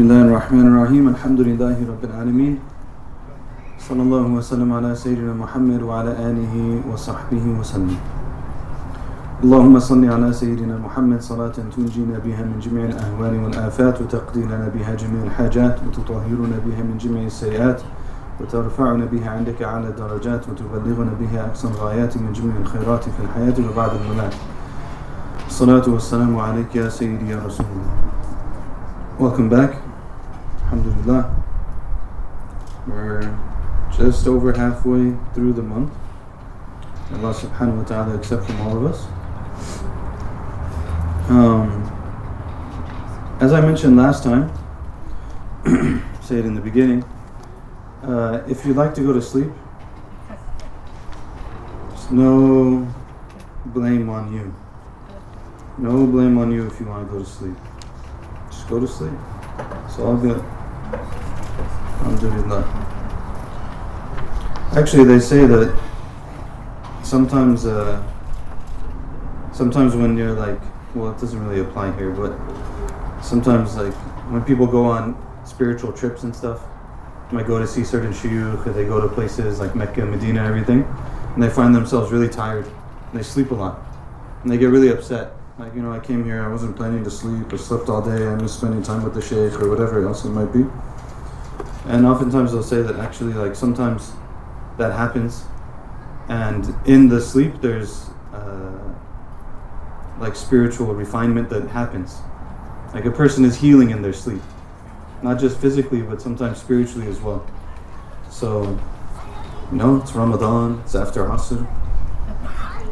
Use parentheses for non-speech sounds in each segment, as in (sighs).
بسم الله الرحمن الرحيم الحمد لله رب العالمين صلى الله وسلم على سيدنا محمد وعلى آله وصحبه وسلم اللهم صل على سيدنا محمد صلاة تنجينا بها من جميع الأهوال والآفات وتقضي لنا بها جميع الحاجات وتطهرنا بها من جميع السيئات وترفعنا بها عندك على الدرجات وتبلغنا بها أقصى الغايات من جميع الخيرات في الحياة وبعد الممات الصلاة والسلام عليك يا سيدي يا رسول الله Welcome back. Alhamdulillah. We're just over halfway through the month. Allah subhanahu wa ta'ala accept from all of us. Um, as I mentioned last time, (clears throat) say it in the beginning, uh, if you'd like to go to sleep, there's no blame on you. No blame on you if you want to go to sleep. Just go to sleep. It's all good. Alhamdulillah. Actually, they say that sometimes, uh, sometimes when you're like, well, it doesn't really apply here, but sometimes like when people go on spiritual trips and stuff, they might go to see certain shuyukh, or they go to places like Mecca, Medina, everything, and they find themselves really tired, and they sleep a lot, and they get really upset. Like, you know, I came here, I wasn't planning to sleep, I slept all day, I missed spending time with the sheikh, or whatever else it might be. And oftentimes they'll say that actually, like, sometimes that happens, and in the sleep, there's uh, like spiritual refinement that happens. Like a person is healing in their sleep, not just physically, but sometimes spiritually as well. So, you know, it's Ramadan, it's after Asr,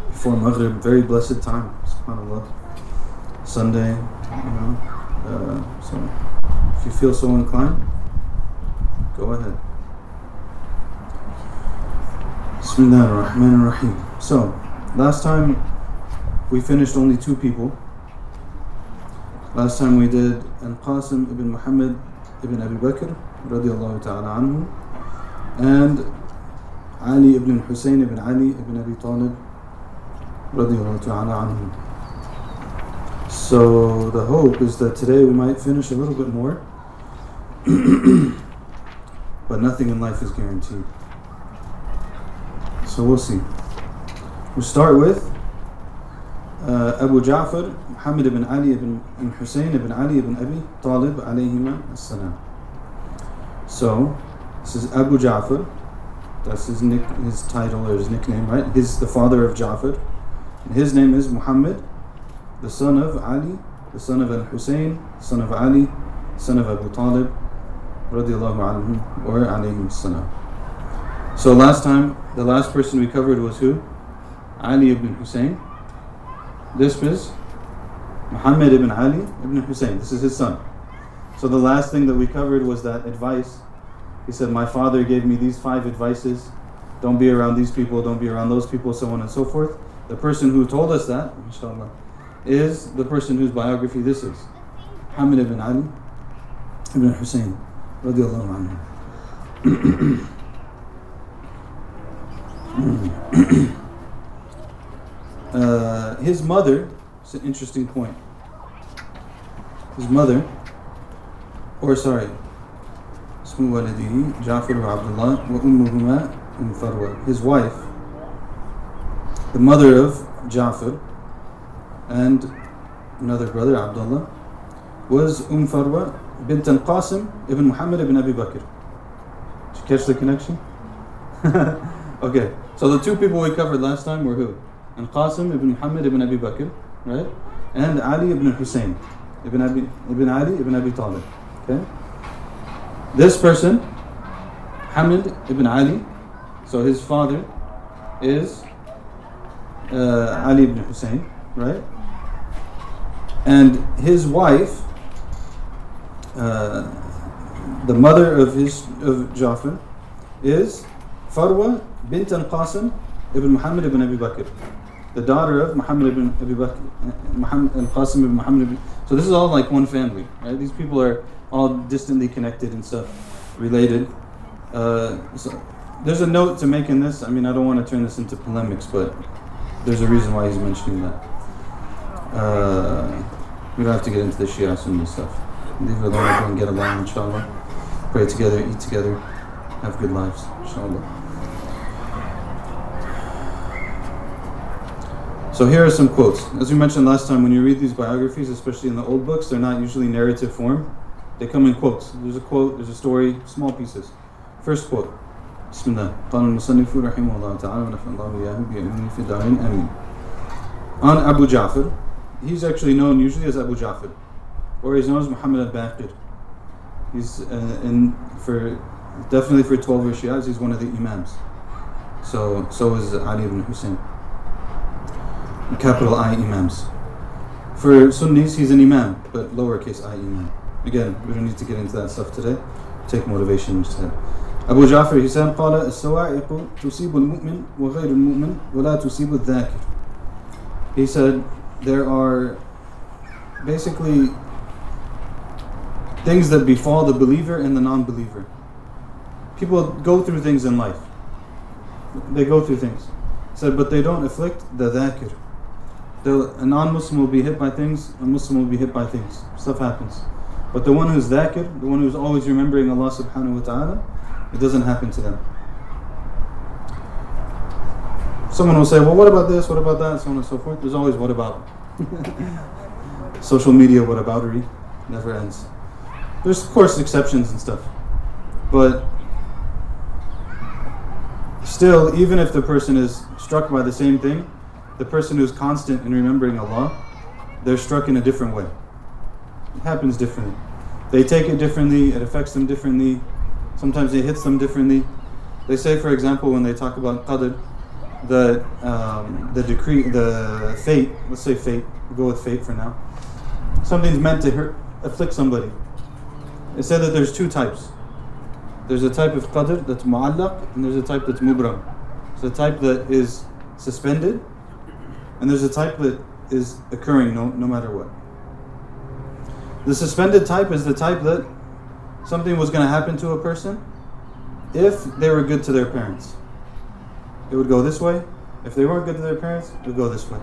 before Maghrib, very blessed time, subhanAllah. Sunday, you know. Uh, so, if you feel so inclined, go ahead. Bismillah ar-Rahman ar-Rahim. So, last time we finished only two people. Last time we did Al-Qasim ibn Muhammad ibn Abi Bakr radiallahu ta'ala anhu and Ali ibn Hussein ibn Ali ibn Abi Talib radiallahu ta'ala anhu. So the hope is that today we might finish a little bit more, (clears throat) but nothing in life is guaranteed. So we'll see. We'll start with uh, Abu Ja'far, Muhammad ibn Ali ibn, Hussein ibn Ali ibn Abi Talib alayhima as-salam. So, this is Abu Ja'far. That's his nick, his title or his nickname, right? He's the father of Ja'far. And his name is Muhammad, the son of Ali, the son of Al-Hussein, son of Ali, son of Abu Talib, radiallahu anhum, or alayhim salam. So last time, the last person we covered was who? Ali ibn Hussein. This was Muhammad ibn Ali ibn Hussein. This is his son. So the last thing that we covered was that advice. He said, My father gave me these five advices. Don't be around these people, don't be around those people, so on and so forth. The person who told us that, inshallah, is the person whose biography this is. Muhammad ibn Ali ibn Hussein. Radiallahu anhu. (clears throat) uh, his mother, it's an interesting point. His mother, or sorry, اسم والده جعفر وعبد وأمهما أم فروة. His wife, the mother of Ja'far, and another brother, Abdullah, was Umm Farwa bint al-Qasim ibn Muhammad ibn Abi Bakr. Did you catch the connection? (laughs) okay, so the two people we covered last time were who? Al-Qasim ibn Muhammad ibn Abi Bakr, right? And Ali ibn Hussein ibn, Abi, ibn Ali ibn Abi Talib. Okay? This person, Hamid ibn Ali, so his father is uh, Ali ibn Hussein, right? And his wife, uh, the mother of his of Jafar, is Farwa bint al-Qasim ibn Muhammad ibn Abi Bakr, the daughter of Muhammad ibn Abi Bakr, Muhammad al-Qasim ibn Muhammad ibn. So this is all like one family, right? These people are all distantly connected and stuff, related. Uh, so there's a note to make in this. I mean, I don't want to turn this into polemics, but there's a reason why he's mentioning that. Uh, we don't have to get into the Shia Sunni stuff. Leave it alone, everyone get along, inshallah. Pray together, eat together, have good lives, inshallah. So here are some quotes. As we mentioned last time, when you read these biographies, especially in the old books, they're not usually narrative form. They come in quotes. There's a quote, there's a story, small pieces. First quote. بسم الله قال المصنف رحمه الله تعالى ونفع الله وإياه بعلمه في الدارين آمين On Abu Ja'far, he's actually known usually as Abu Ja'far, or he's known as Muhammad al-Baqir. He's uh, in for definitely for 12 year Shias, he's one of the Imams. So so is Ali ibn Hussein capital I Imams. For Sunnis, he's an Imam, but lowercase i Imam. Again, we don't need to get into that stuff today. Take motivation instead. Abu Ja'far, he said, قال السواعق تصيب المؤمن وغير المؤمن ولا تصيب الذاكر. He said, there are basically things that befall the believer and the non-believer. People go through things in life. They go through things. Said, but they don't afflict the dhakir, the, a non-Muslim will be hit by things, a Muslim will be hit by things. Stuff happens. But the one who's dhakir, the one who's always remembering Allah subhanahu wa ta'ala, it doesn't happen to them. Someone will say, well, what about this, what about that, so on and so forth. There's always what about. (laughs) Social media what aboutery never ends. There's, of course, exceptions and stuff. But still, even if the person is struck by the same thing, the person who's constant in remembering Allah, they're struck in a different way. It happens differently. They take it differently, it affects them differently, sometimes it hits them differently. They say, for example, when they talk about qadr, the, um, the decree, the fate, let's say fate, we'll go with fate for now. Something's meant to hurt, afflict somebody. They said that there's two types. There's a type of qadr that's mu'allaq, and there's a type that's mubram. It's a type that is suspended, and there's a type that is occurring no, no matter what. The suspended type is the type that something was going to happen to a person if they were good to their parents. It would go this way. If they weren't good to their parents, it would go this way.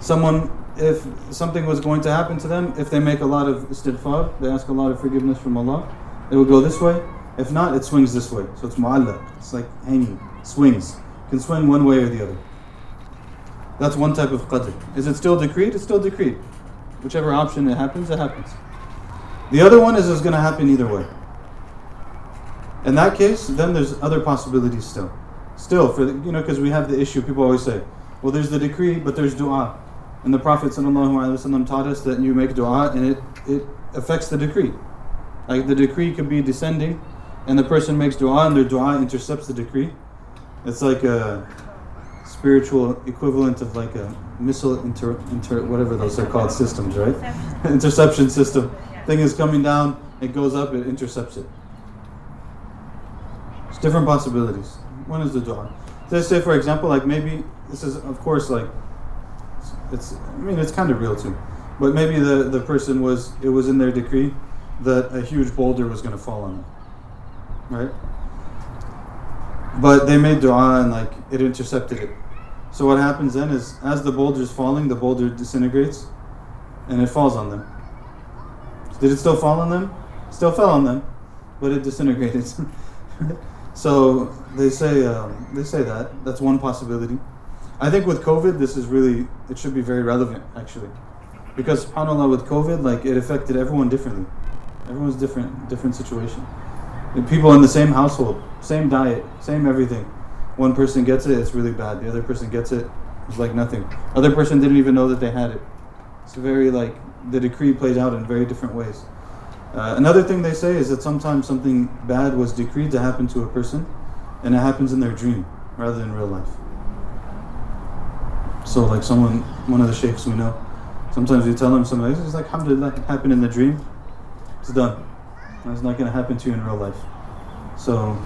Someone, if something was going to happen to them, if they make a lot of istighfar, they ask a lot of forgiveness from Allah, it would go this way. If not, it swings this way. So it's mu'allaq. It's like hanging, swings. Can swing one way or the other. That's one type of qadr. Is it still decreed? It's still decreed. Whichever option it happens, it happens. The other one is it's going to happen either way. In that case, then there's other possibilities still. Still, for the, you know, because we have the issue. People always say, "Well, there's the decree, but there's du'a," and the Prophet ﷺ taught us that you make du'a and it it affects the decree. Like the decree could be descending, and the person makes du'a and their du'a intercepts the decree. It's like a spiritual equivalent of like a missile inter, inter whatever those are called systems, right? (laughs) Interception system. Thing is coming down, it goes up, it intercepts it. It's different possibilities. One is the dua. Let's say, for example, like maybe this is, of course, like it's. I mean, it's kind of real too, but maybe the the person was it was in their decree that a huge boulder was going to fall on them, right? But they made dua and like it intercepted it. So what happens then is, as the boulder is falling, the boulder disintegrates, and it falls on them. Did it still fall on them? Still fell on them, but it disintegrated. (laughs) so they say um, they say that that's one possibility. I think with COVID, this is really it should be very relevant actually, because Subhanallah with COVID, like it affected everyone differently. Everyone's different, different situation. people in the same household, same diet, same everything one person gets it, it's really bad. The other person gets it, it's like nothing. Other person didn't even know that they had it. It's very like the decree plays out in very different ways. Uh, another thing they say is that sometimes something bad was decreed to happen to a person, and it happens in their dream rather than real life. So, like someone, one of the sheikhs we know, sometimes we tell them something, it's like, alhamdulillah, it happened in the dream, it's done. That's not going to happen to you in real life. So,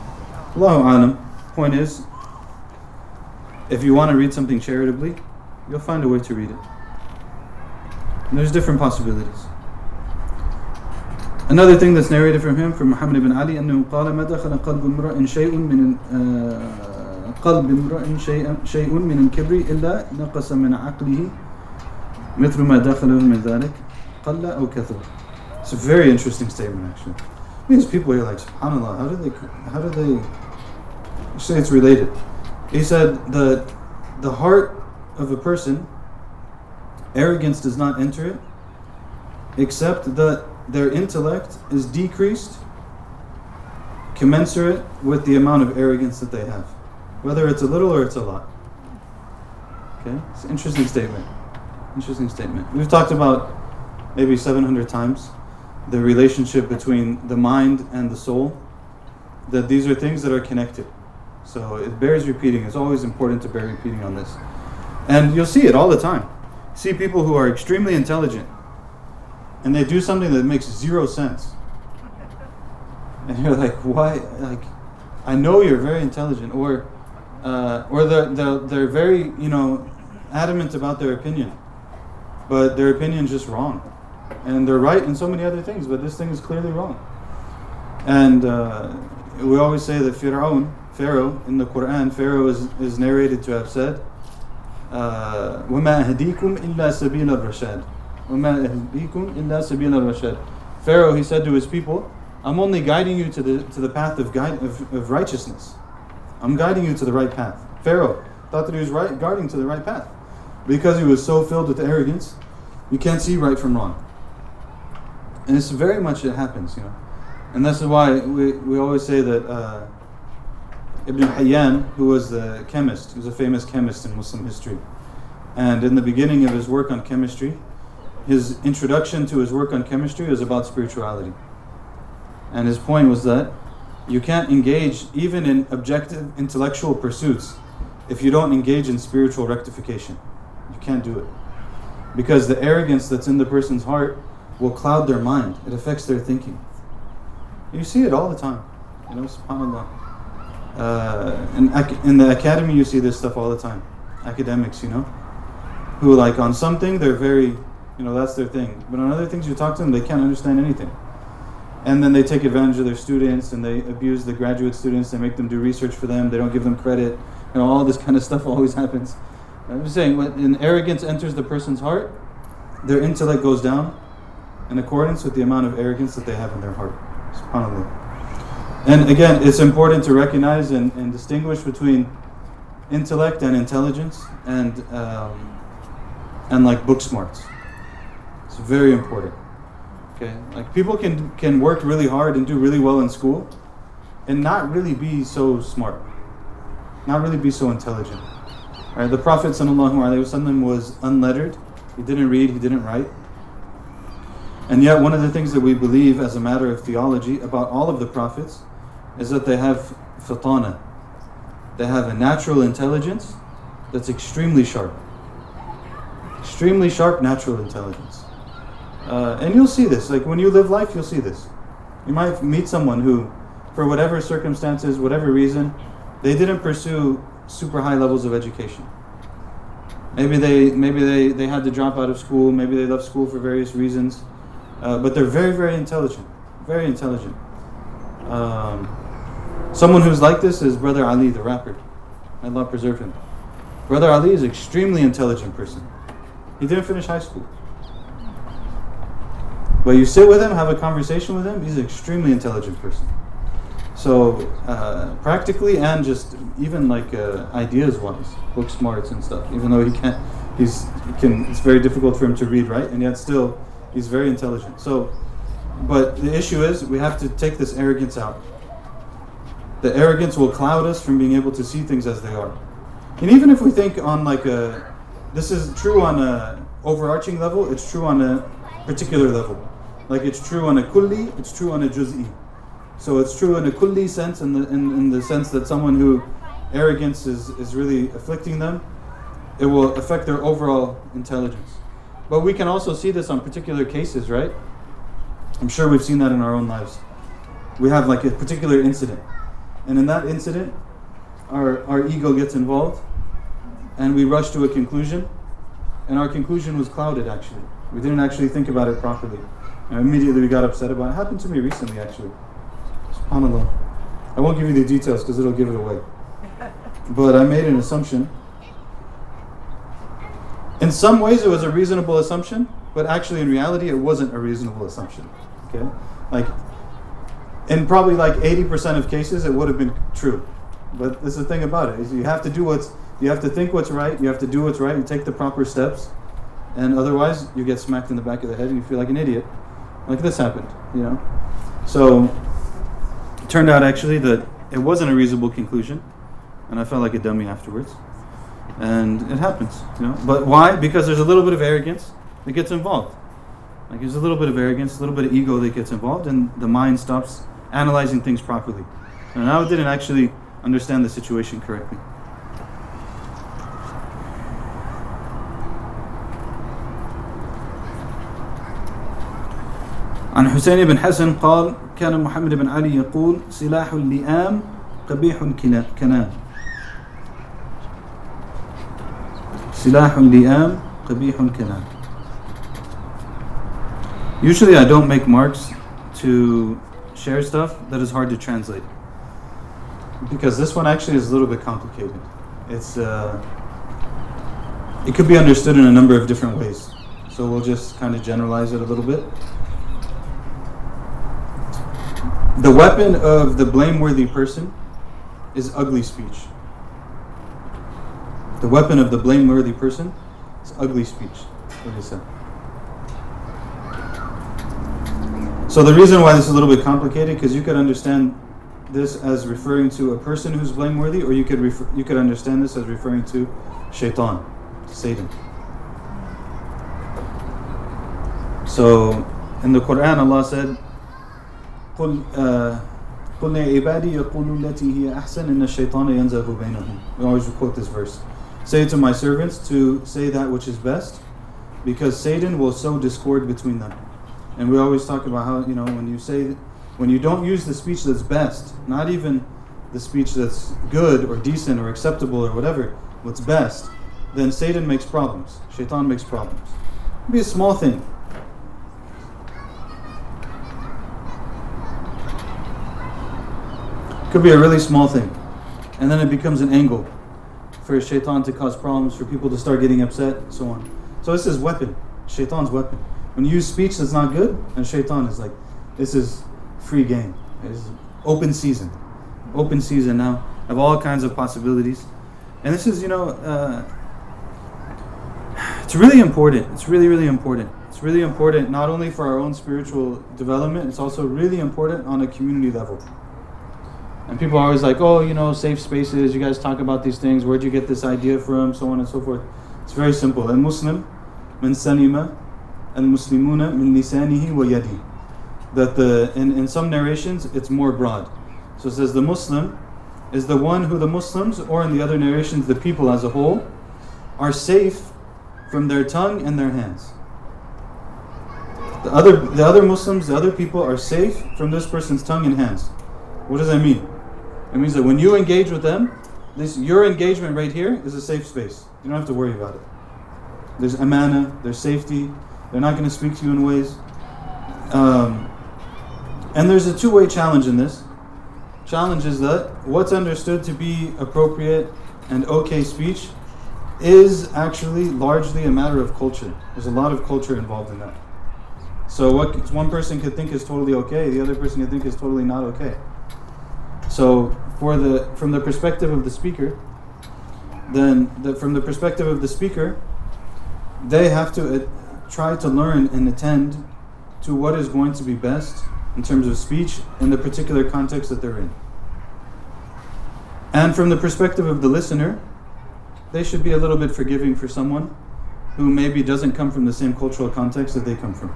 Allahu Alam, point is, if you want to read something charitably, you'll find a way to read it. And there's different possibilities. Another thing that's narrated from him, from Muhammad ibn Ali, أنه قال ما دخل قلب امرئ شيء من قلب امرئ شيء من الكبر إلا نقص من عقله مثل ما دخله من ذلك قل أو كثر. It's a very interesting statement, actually. These people are like, subhanAllah, how do they, how do they say it's related? He said that the heart of a person, arrogance does not enter it, except that their intellect is decreased commensurate with the amount of arrogance that they have, whether it's a little or it's a lot. Okay, it's an interesting statement. Interesting statement. We've talked about maybe 700 times the relationship between the mind and the soul, that these are things that are connected. So it bears repeating. It's always important to bear repeating on this. And you'll see it all the time. See people who are extremely intelligent and they do something that makes zero sense. And you're like, why? Like, I know you're very intelligent, or, uh, or they're, they're, they're very, you know, adamant about their opinion, but their opinion's just wrong and they're right in so many other things, but this thing is clearly wrong. And uh, we always say that Fir'aun, Pharaoh, in the Quran, Pharaoh is, is narrated to have said, uh, وَمَا أَهْدِيكُمْ إِلَّا سَبِيلَ الرَّشَادِ وَمَا أَهْدِيكُمْ إِلَّا سَبِيلَ الرَّشَادِ Pharaoh, he said to his people, I'm only guiding you to the, to the path of, guide, of, of righteousness. I'm guiding you to the right path. Pharaoh thought that he was right, guiding to the right path. Because he was so filled with arrogance, you can't see right from wrong. And it's very much it happens, you know. And that's why we, we always say that uh, Ibn Hayyan, who was the chemist, he was a famous chemist in Muslim history. And in the beginning of his work on chemistry, his introduction to his work on chemistry was about spirituality. And his point was that you can't engage even in objective intellectual pursuits if you don't engage in spiritual rectification. You can't do it. Because the arrogance that's in the person's heart will cloud their mind. It affects their thinking. You see it all the time. You know, subhanAllah. Uh, in, in the academy, you see this stuff all the time. Academics, you know, who like on something they're very, you know, that's their thing. But on other things, you talk to them, they can't understand anything. And then they take advantage of their students and they abuse the graduate students. They make them do research for them. They don't give them credit. You know, all this (laughs) kind of stuff always happens. I'm just saying, when arrogance enters the person's heart, their intellect goes down, in accordance with the amount of arrogance that they have in their heart. SubhanAllah. And again, it's important to recognize and, and distinguish between intellect and intelligence and um, and like book smarts. It's very important. Okay, like people can can work really hard and do really well in school, and not really be so smart, not really be so intelligent. All right, the Prophet wasallam was unlettered. He didn't read. He didn't write. And yet, one of the things that we believe as a matter of theology about all of the prophets is that they have fitana. They have a natural intelligence that's extremely sharp. Extremely sharp natural intelligence. Uh, and you'll see this. Like when you live life, you'll see this. You might meet someone who, for whatever circumstances, whatever reason, they didn't pursue super high levels of education. Maybe they maybe they, they had to drop out of school, maybe they left school for various reasons. Uh, but they're very, very intelligent. Very intelligent. Um, someone who's like this is Brother Ali, the rapper. Allah preserve him. Brother Ali is an extremely intelligent person. He didn't finish high school. But you sit with him, have a conversation with him, he's an extremely intelligent person. So, uh, practically and just even like uh, ideas wise, book smarts and stuff, even though he can't, he's, he can, it's very difficult for him to read, right? And yet still, He's very intelligent. So, but the issue is we have to take this arrogance out. The arrogance will cloud us from being able to see things as they are. And even if we think on like a, this is true on a overarching level, it's true on a particular level. Like it's true on a kulli, it's true on a juz'i. So it's true in a kulli sense, in the, in, in the sense that someone who arrogance is, is really afflicting them, it will affect their overall intelligence. But we can also see this on particular cases, right? I'm sure we've seen that in our own lives. We have like a particular incident. And in that incident, our, our ego gets involved and we rush to a conclusion. And our conclusion was clouded actually. We didn't actually think about it properly. And immediately we got upset about it. it happened to me recently actually. SubhanAllah. I won't give you the details because it'll give it away. (laughs) But I made an assumption in some ways, it was a reasonable assumption, but actually, in reality, it wasn't a reasonable assumption. Okay, like in probably like 80% of cases, it would have been true. But this is the thing about it is you have to do what's you have to think what's right. You have to do what's right and take the proper steps. And otherwise, you get smacked in the back of the head and you feel like an idiot, like this happened. You know. So it turned out actually that it wasn't a reasonable conclusion, and I felt like a dummy afterwards. And it happens, you know. But why? Because there's a little bit of arrogance that gets involved. Like there's a little bit of arrogance, a little bit of ego that gets involved, and the mind stops analyzing things properly. And I didn't actually understand the situation correctly. عن حسين بن حسن قال كان محمد بن علي يقول سلاح اللئام قبيح كنان سلاح اللئام قبيح كنان Usually I don't make marks to share stuff that is hard to translate. Because this one actually is a little bit complicated. It's uh, it could be understood in a number of different ways. So we'll just kind of generalize it a little bit. The weapon of the blameworthy person is ugly speech. The weapon of the blameworthy person is ugly speech. What he said. So the reason why this is a little bit complicated, because you could understand this as referring to a person who's blameworthy, or you could refer, you could understand this as referring to shaitan, Satan. So in the Quran, Allah said, قل قل عبادي يقولوا التي هي أحسن إن الشيطان ينزغ بينهم. We always quote this verse. Say to my servants to say that which is best, because Satan will sow discord between them. And we always talk about how you know when you say when you don't use the speech that's best, not even the speech that's good or decent or acceptable or whatever, what's best, then Satan makes problems. Shaitan makes problems. It'd be a small thing. Could be a really small thing. And then it becomes an angle for shaitan to cause problems, for people to start getting upset, so on. So this is weapon, shaitan's weapon. When you use speech that's not good, and shaitan is like, this is free game. It's open season. Open season now of all kinds of possibilities. And this is, you know, uh, it's really important. It's really, really important. It's really important not only for our own spiritual development, it's also really important on a community level. And people are always like, oh, you know, safe spaces, you guys talk about these things, where'd you get this idea from, so on and so forth. It's very simple. And Muslim, min salima, al muslimuna min lisanihi wa yadi. That the, in, in some narrations, it's more broad. So it says the Muslim is the one who the Muslims, or in the other narrations, the people as a whole, are safe from their tongue and their hands. The other, the other Muslims, the other people are safe from this person's tongue and hands. What does that mean? It means that when you engage with them, this your engagement right here is a safe space. You don't have to worry about it. There's amana, there's safety. They're not going to speak to you in ways. Um, and there's a two-way challenge in this. Challenge is that what's understood to be appropriate and okay speech is actually largely a matter of culture. There's a lot of culture involved in that. So what one person could think is totally okay, the other person could think is totally not okay. So, for the from the perspective of the speaker, then the, from the perspective of the speaker, they have to uh, try to learn and attend to what is going to be best in terms of speech in the particular context that they're in. And from the perspective of the listener, they should be a little bit forgiving for someone who maybe doesn't come from the same cultural context that they come from.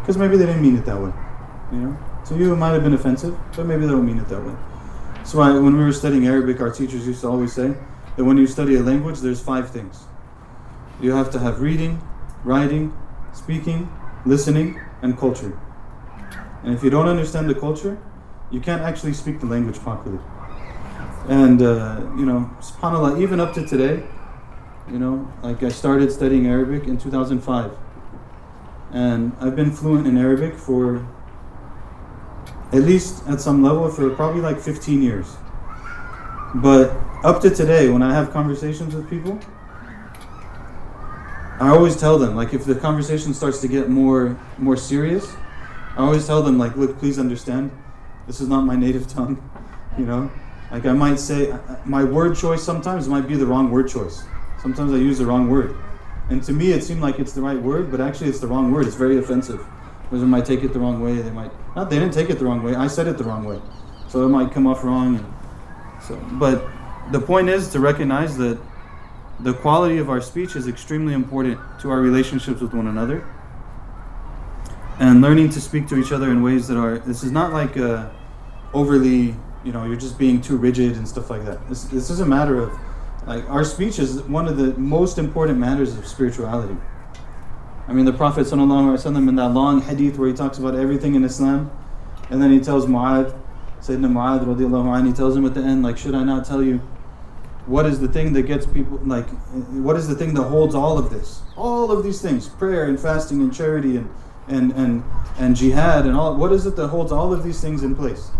Because maybe they didn't mean it that way. You know? To you it might have been offensive, but maybe they don't mean it that way. So why when we were studying Arabic, our teachers used to always say that when you study a language, there's five things. You have to have reading, writing, speaking, listening, and culture. And if you don't understand the culture, you can't actually speak the language properly. And, uh, you know, subhanAllah, even up to today, you know, like I started studying Arabic in 2005. And I've been fluent in Arabic for at least at some level for probably like 15 years. But up to today, when I have conversations with people, I always tell them like if the conversation starts to get more more serious, I always tell them like, look, please understand, this is not my native tongue, you know. Like I might say, uh, uh, my word choice sometimes might be the wrong word choice. Sometimes I use the wrong word, and to me it seemed like it's the right word, but actually it's the wrong word. It's very offensive. Others might take it the wrong way. They might They didn't take it the wrong way. I said it the wrong way, so it might come off wrong. And so, but the point is to recognize that the quality of our speech is extremely important to our relationships with one another and learning to speak to each other in ways that are this is not like uh, overly you know you're just being too rigid and stuff like that this, this is a matter of like our speech is one of the most important matters of spirituality i mean the prophet sallallahu in that long hadith where he talks about everything in islam and then he tells mu'adh sayyidina mu'adh radiallahu anh, he tells him at the end like should i not tell you what is the thing that gets people like what is the thing that holds all of this all of these things prayer and fasting and charity and and, and, and jihad and all. What is it that holds all of these things in place?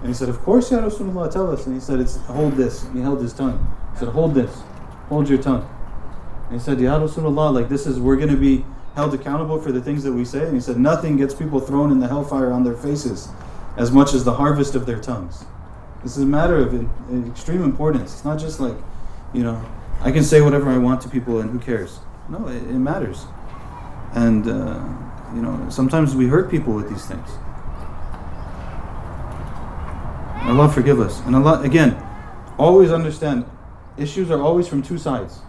And he said, Of course, Ya Rasulullah, tell us. And he said, It's hold this. And he held his tongue. He said, Hold this. Hold your tongue. And he said, Ya Rasulullah, like this is, we're going to be held accountable for the things that we say. And he said, Nothing gets people thrown in the hellfire on their faces as much as the harvest of their tongues. This is a matter of extreme importance. It's not just like, you know, I can say whatever I want to people and who cares. No, it, it matters. And, uh, you know, sometimes we hurt people with these things. Allah forgive us. And Allah, again, always understand, issues are always from two sides.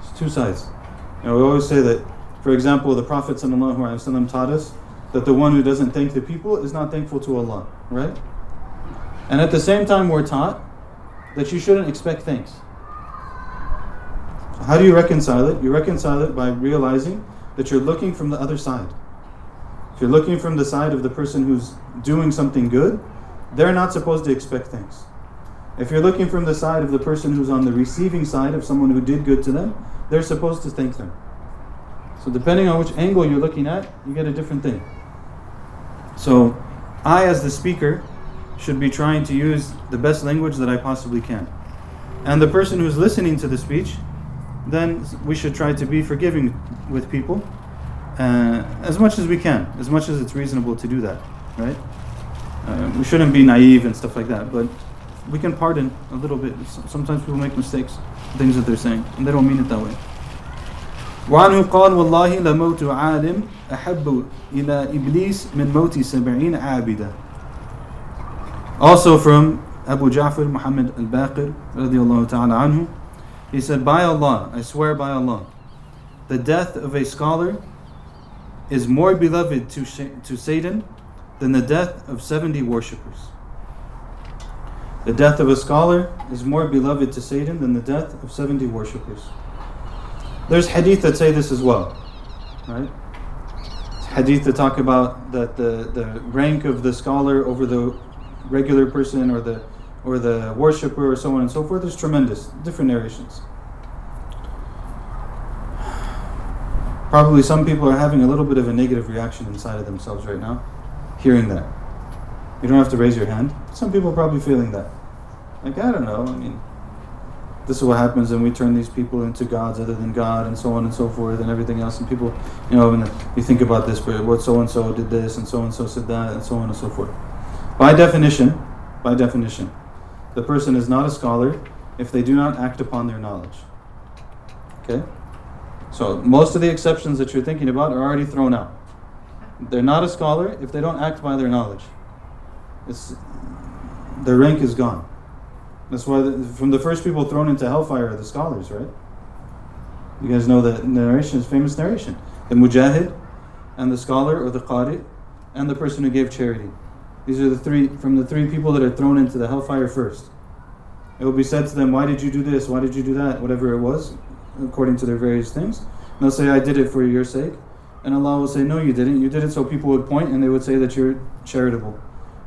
It's two sides. You know, we always say that, for example, the Prophet ﷺ taught us that the one who doesn't thank the people is not thankful to Allah, right? And at the same time, we're taught that you shouldn't expect thanks. How do you reconcile it? You reconcile it by realizing that you're looking from the other side. If you're looking from the side of the person who's doing something good, they're not supposed to expect things. If you're looking from the side of the person who's on the receiving side of someone who did good to them, they're supposed to thank them. So, depending on which angle you're looking at, you get a different thing. So, I, as the speaker, should be trying to use the best language that I possibly can. And the person who's listening to the speech then we should try to be forgiving with people uh, as much as we can, as much as it's reasonable to do that, right? Uh, we shouldn't be naive and stuff like that, but we can pardon a little bit. Sometimes people make mistakes, things that they're saying, and they don't mean it that way. وعنه قال والله لموت عالم أحب إلى إبليس من موت سبعين عابدا Also from Abu Ja'far Muhammad al-Baqir رضي الله تعالى عنه he said, By Allah, I swear by Allah, the death of a scholar is more beloved to, to Satan than the death of 70 worshippers. The death of a scholar is more beloved to Satan than the death of 70 worshippers. There's hadith that say this as well, right? Hadith that talk about that the, the rank of the scholar over the regular person or the or the worshiper or so on and so forth is tremendous. Different narrations. Probably some people are having a little bit of a negative reaction inside of themselves right now, hearing that. You don't have to raise your hand. Some people are probably feeling that. Like, I don't know, I mean, this is what happens and we turn these people into gods other than God and so on and so forth and everything else. And people, you know, when you think about this, but what so and so did this and so and so said that and so on and so forth. By definition, by definition, the person is not a scholar if they do not act upon their knowledge. Okay? So most of the exceptions that you're thinking about are already thrown out. They're not a scholar if they don't act by their knowledge. It's, their rank is gone. That's why the, from the first people thrown into hellfire are the scholars, right? You guys know that narration, is famous narration. The mujahid and the scholar or the qari and the person who gave charity. These are the three from the three people that are thrown into the hellfire first. It will be said to them, Why did you do this? Why did you do that? Whatever it was, according to their various things. And they'll say, I did it for your sake. And Allah will say, No, you didn't. You did it so people would point and they would say that you're charitable.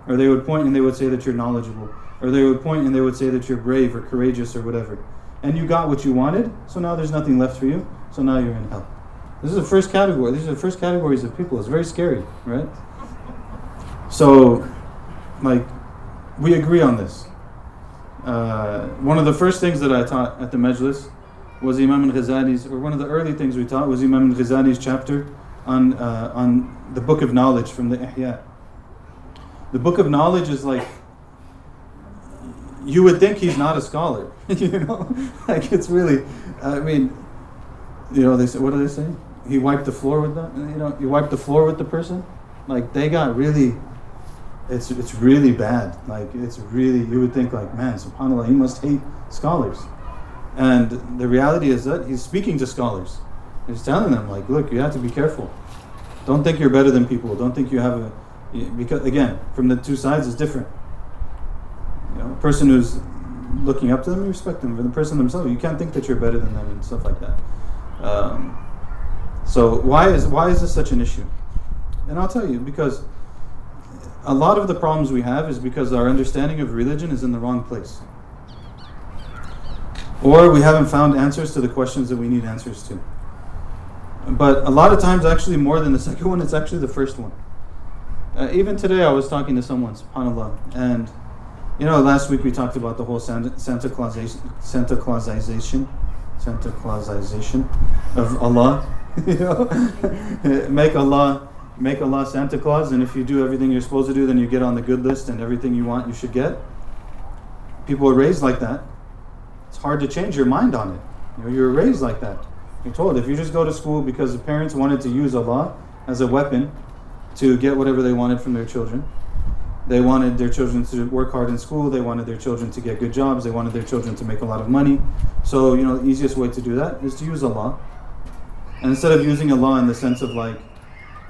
Or they would point and they would say that you're knowledgeable. Or they would point and they would say that you're brave or courageous or whatever. And you got what you wanted, so now there's nothing left for you, so now you're in hell. This is the first category. These are the first categories of people. It's very scary, right? So, like, we agree on this. Uh, one of the first things that I taught at the Majlis was Imam al Ghazali's, or one of the early things we taught was Imam al Ghazali's chapter on uh, on the book of knowledge from the Ihya. The book of knowledge is like you would think he's not a scholar, (laughs) you know, like it's really. I mean, you know, they say what do they say? He wiped the floor with them. You know, you wiped the floor with the person. Like they got really. It's it's really bad. Like it's really you would think like man, Subhanallah, he must hate scholars. And the reality is that he's speaking to scholars. He's telling them like, look, you have to be careful. Don't think you're better than people. Don't think you have a because again, from the two sides is different. You know, a person who's looking up to them, you respect them. For the person themselves, you can't think that you're better than them and stuff like that. Um, so why is why is this such an issue? And I'll tell you because a lot of the problems we have is because our understanding of religion is in the wrong place. Or we haven't found answers to the questions that we need answers to. But a lot of times, actually, more than the (laughs) second one, it's actually the first one. Uh, even today, I was talking to someone, subhanAllah, and you know, last week we talked about the whole Santa, Clausization, Santa Clausization, Santa Clausization of Allah. (laughs) you know, (laughs) make Allah, make Allah Santa Claus, and if you do everything you're supposed to do, then you get on the good list, and everything you want, you should get. People are raised like that. It's hard to change your mind on it. You know, you're raised like that. You're told if you just go to school because the parents wanted to use Allah as a weapon to get whatever they wanted from their children they wanted their children to work hard in school. They wanted their children to get good jobs. They wanted their children to make a lot of money. So, you know, the easiest way to do that is to use Allah. And instead of using Allah in the sense of like,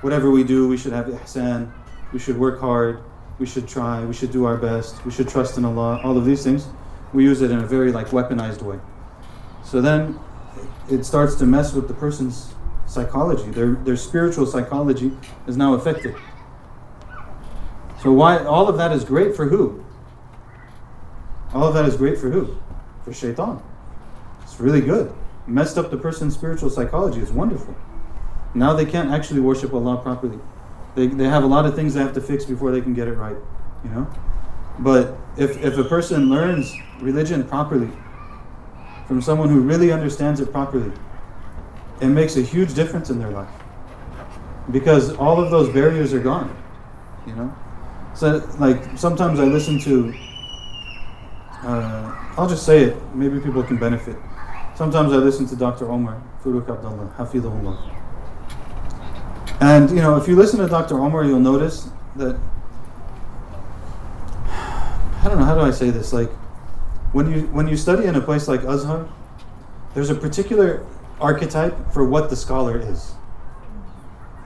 whatever we do, we should have ihsan, we should work hard, we should try, we should do our best, we should trust in Allah, all of these things, we use it in a very like weaponized way. So then it starts to mess with the person's psychology. Their, their spiritual psychology is now affected. So why all of that is great for who? All of that is great for who? For shaitan. It's really good. Messed up the person's spiritual psychology. It's wonderful. Now they can't actually worship Allah properly. They, they have a lot of things they have to fix before they can get it right. You know? But if, if a person learns religion properly, from someone who really understands it properly, it makes a huge difference in their life. Because all of those barriers are gone. You know? So, like, sometimes I listen to, uh, I'll just say it, maybe people can benefit. Sometimes I listen to Dr. Omar Farooq Abdullah, Hafidhullah. And, you know, if you listen to Dr. Omar, you'll notice that, (sighs) I don't know, how do I say this? Like, when you, when you study in a place like Azhar, there's a particular archetype for what the scholar is.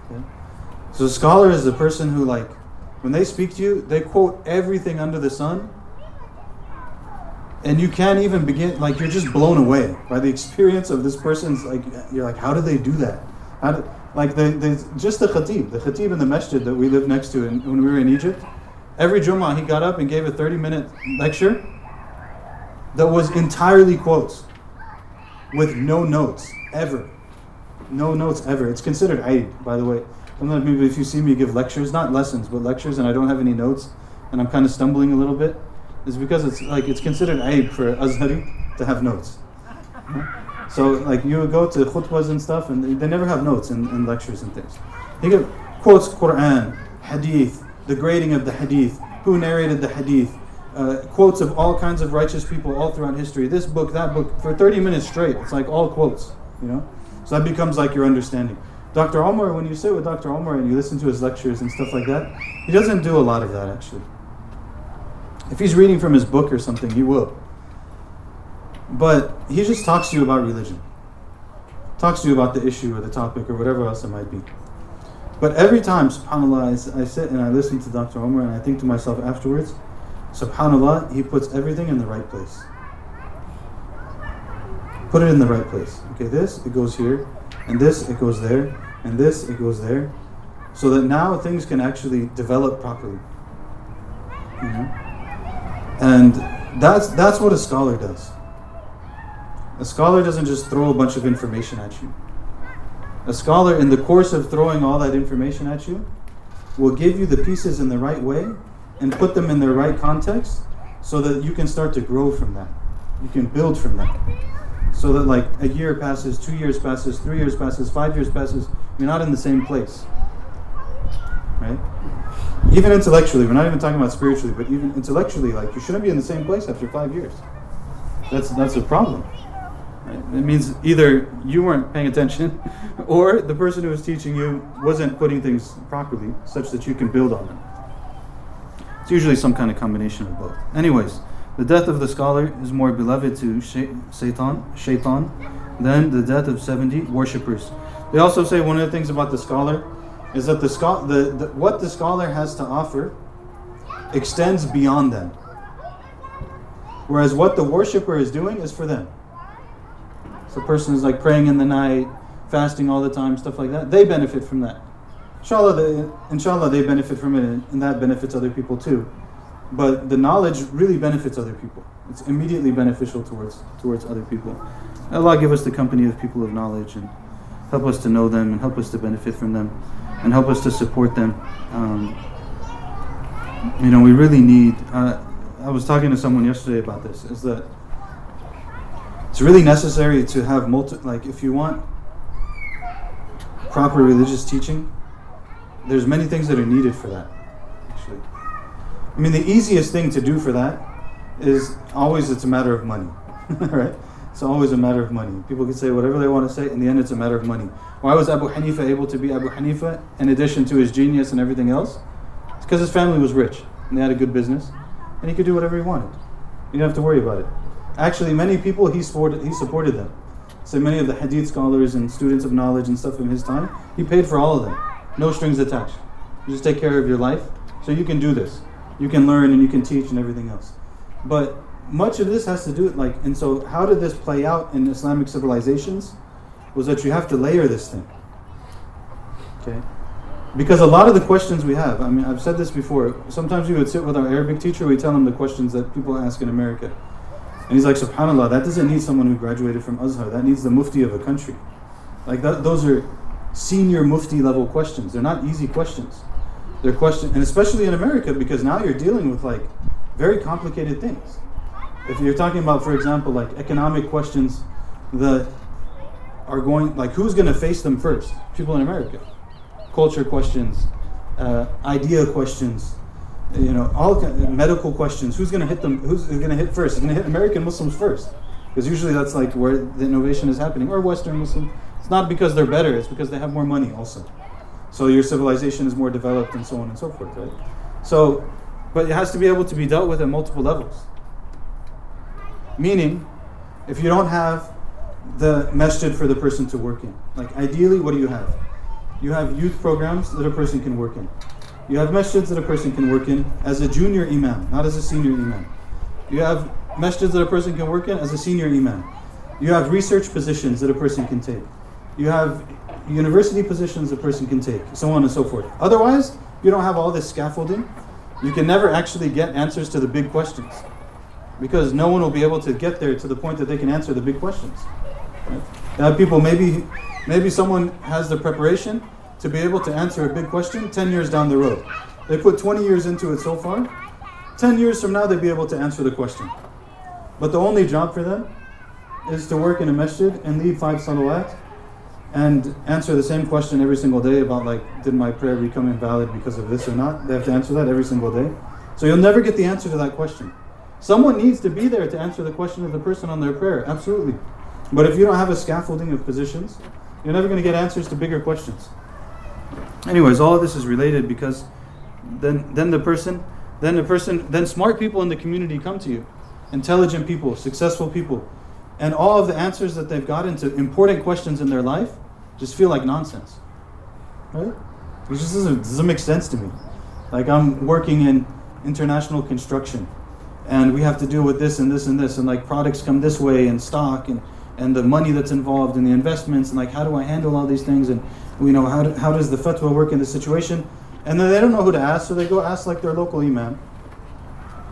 Okay? So, scholar is the person who, like, when they speak to you, they quote everything under the sun. And you can't even begin, like, you're just blown away by the experience of this person's, like, you're like, how do they do that? How do, like, the, the, just the khatib, the khatib in the masjid that we lived next to in, when we were in Egypt, every Jummah he got up and gave a 30 minute lecture that was entirely quotes with no notes, ever. No notes ever. It's considered aib, by the way. Sometimes maybe if you see me give lectures, not lessons, but lectures, and I don't have any notes, and I'm kind of stumbling a little bit, is because it's like it's considered aib for Azhari to have notes. So like you go to khutbahs and stuff, and they never have notes in, in lectures and things. He give quotes Quran, Hadith, the grading of the Hadith, who narrated the Hadith, uh, quotes of all kinds of righteous people all throughout history. This book, that book, for 30 minutes straight. It's like all quotes, you know. So that becomes like your understanding. Dr. Omar, when you sit with Dr. Omar and you listen to his lectures and stuff like that, he doesn't do a lot of that actually. If he's reading from his book or something, he will. But he just talks to you about religion, talks to you about the issue or the topic or whatever else it might be. But every time, subhanAllah, I, I sit and I listen to Dr. Omar and I think to myself afterwards, subhanAllah, he puts everything in the right place. Put it in the right place. Okay, this, it goes here, and this, it goes there, and this, it goes there, so that now things can actually develop properly. You know? And that's, that's what a scholar does. A scholar doesn't just throw a bunch of information at you. A scholar, in the course of throwing all that information at you, will give you the pieces in the right way and put them in their right context so that you can start to grow from that. You can build from that so that like a year passes, two years passes, three years passes, five years passes, You're not in the same place. Right? Even intellectually, we're not even talking about spiritually, but even intellectually, like you shouldn't be in the same place after five years. That's that's a problem. Right? It means either you weren't paying attention, (laughs) or the person who was teaching you wasn't putting things properly, such that you can build on them. It's usually some kind of combination of both. Anyways, the death of the scholar is more beloved to Shaitan, Shaitan than the death of 70 worshippers. They also say one of the things about the scholar is that the, scho- the, the what the scholar has to offer extends beyond them. Whereas what the worshipper is doing is for them. So the person is like praying in the night, fasting all the time, stuff like that. They benefit from that. Inshallah, they, inshallah, they benefit from it, and that benefits other people too. But the knowledge really benefits other people. It's immediately beneficial towards towards other people. Allah give us the company of people of knowledge and help us to know them and help us to benefit from them and help us to support them. Um, you know, we really need. Uh, I was talking to someone yesterday about this. Is that it's really necessary to have multi. Like, if you want proper religious teaching, there's many things that are needed for that. Actually, I mean, the easiest thing to do for that is always it's a matter of money, (laughs) right? It's always a matter of money. People can say whatever they want to say. In the end, it's a matter of money. Why was Abu Hanifa able to be Abu Hanifa in addition to his genius and everything else? It's because his family was rich and they had a good business, and he could do whatever he wanted. You didn't have to worry about it. Actually, many people he supported. He supported them. So many of the Hadith scholars and students of knowledge and stuff in his time, he paid for all of them, no strings attached. You just take care of your life, so you can do this. You can learn and you can teach and everything else. But much of this has to do with like, and so how did this play out in Islamic civilizations? Was that you have to layer this thing. Okay? Because a lot of the questions we have, I mean, I've said this before. Sometimes we would sit with our Arabic teacher, we tell him the questions that people ask in America. And he's like, SubhanAllah, that doesn't need someone who graduated from Azhar. That needs the mufti of a country. Like, that, those are senior mufti level questions. They're not easy questions. They're and especially in America, because now you're dealing with like very complicated things if you're talking about, for example, like economic questions that are going, like who's going to face them first? People in America. Culture questions, uh, idea questions, you know, all medical questions. Who's going to hit them? Who's going to hit first? It's going to hit American Muslims first, because usually that's like where the innovation is happening, or Western Muslim. It's not because they're better; it's because they have more money also. So your civilization is more developed, and so on and so forth, right? So, but it has to be able to be dealt with at multiple levels. Meaning, if you don't have the masjid for the person to work in, like ideally, what do you have? You have youth programs that a person can work in. You have masjids that a person can work in as a junior imam, not as a senior imam. You have masjids that a person can work in as a senior imam. You have research positions that a person can take. You have university positions a person can take, so on and so forth. Otherwise, you don't have all this scaffolding. You can never actually get answers to the big questions because no one will be able to get there to the point that they can answer the big questions. Right? Uh, people maybe maybe someone has the preparation to be able to answer a big question 10 years down the road. They put 20 years into it so far. 10 years from now they'll be able to answer the question. But the only job for them is to work in a masjid and lead five salawat and answer the same question every single day about like did my prayer become invalid because of this or not. They have to answer that every single day. So you'll never get the answer to that question. Someone needs to be there to answer the question of the person on their prayer, absolutely. But if you don't have a scaffolding of positions, you're never going to get answers to bigger questions. Anyways, all of this is related because then then the person then the person then smart people in the community come to you. Intelligent people, successful people. And all of the answers that they've gotten to important questions in their life just feel like nonsense. Right? It just doesn't, doesn't make sense to me. Like I'm working in international construction and we have to deal with this and this and this and like products come this way and stock and and the money that's involved in the investments and like how do I handle all these things and you know how, do, how does the fatwa work in this situation and then they don't know who to ask so they go ask like their local imam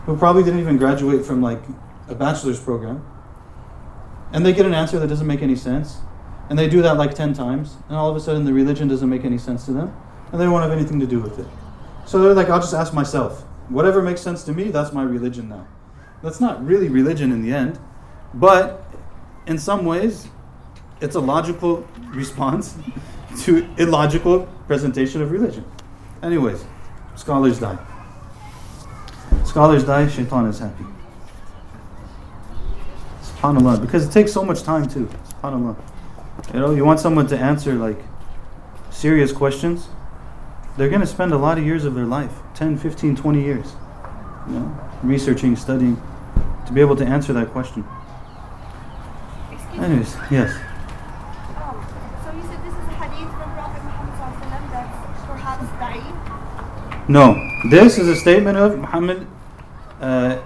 who probably didn't even graduate from like a bachelor's program and they get an answer that doesn't make any sense and they do that like 10 times and all of a sudden the religion doesn't make any sense to them and they don't have anything to do with it so they're like i'll just ask myself Whatever makes sense to me, that's my religion now. That's not really religion in the end, but in some ways, it's a logical (laughs) response (laughs) to illogical presentation of religion. Anyways, scholars die. Scholars die, shaitan is happy. SubhanAllah. Because it takes so much time too. SubhanAllah. You know, you want someone to answer like serious questions, they're going to spend a lot of years of their life 10, 15, 20 years. You know, researching, studying, to be able to answer that question. Excuse Anyways, yes. Um, so you said this is a hadith from Prophet Muhammad sallallahu alaihi wasallam that's perhaps da'if? No, this is a statement of Muhammad uh,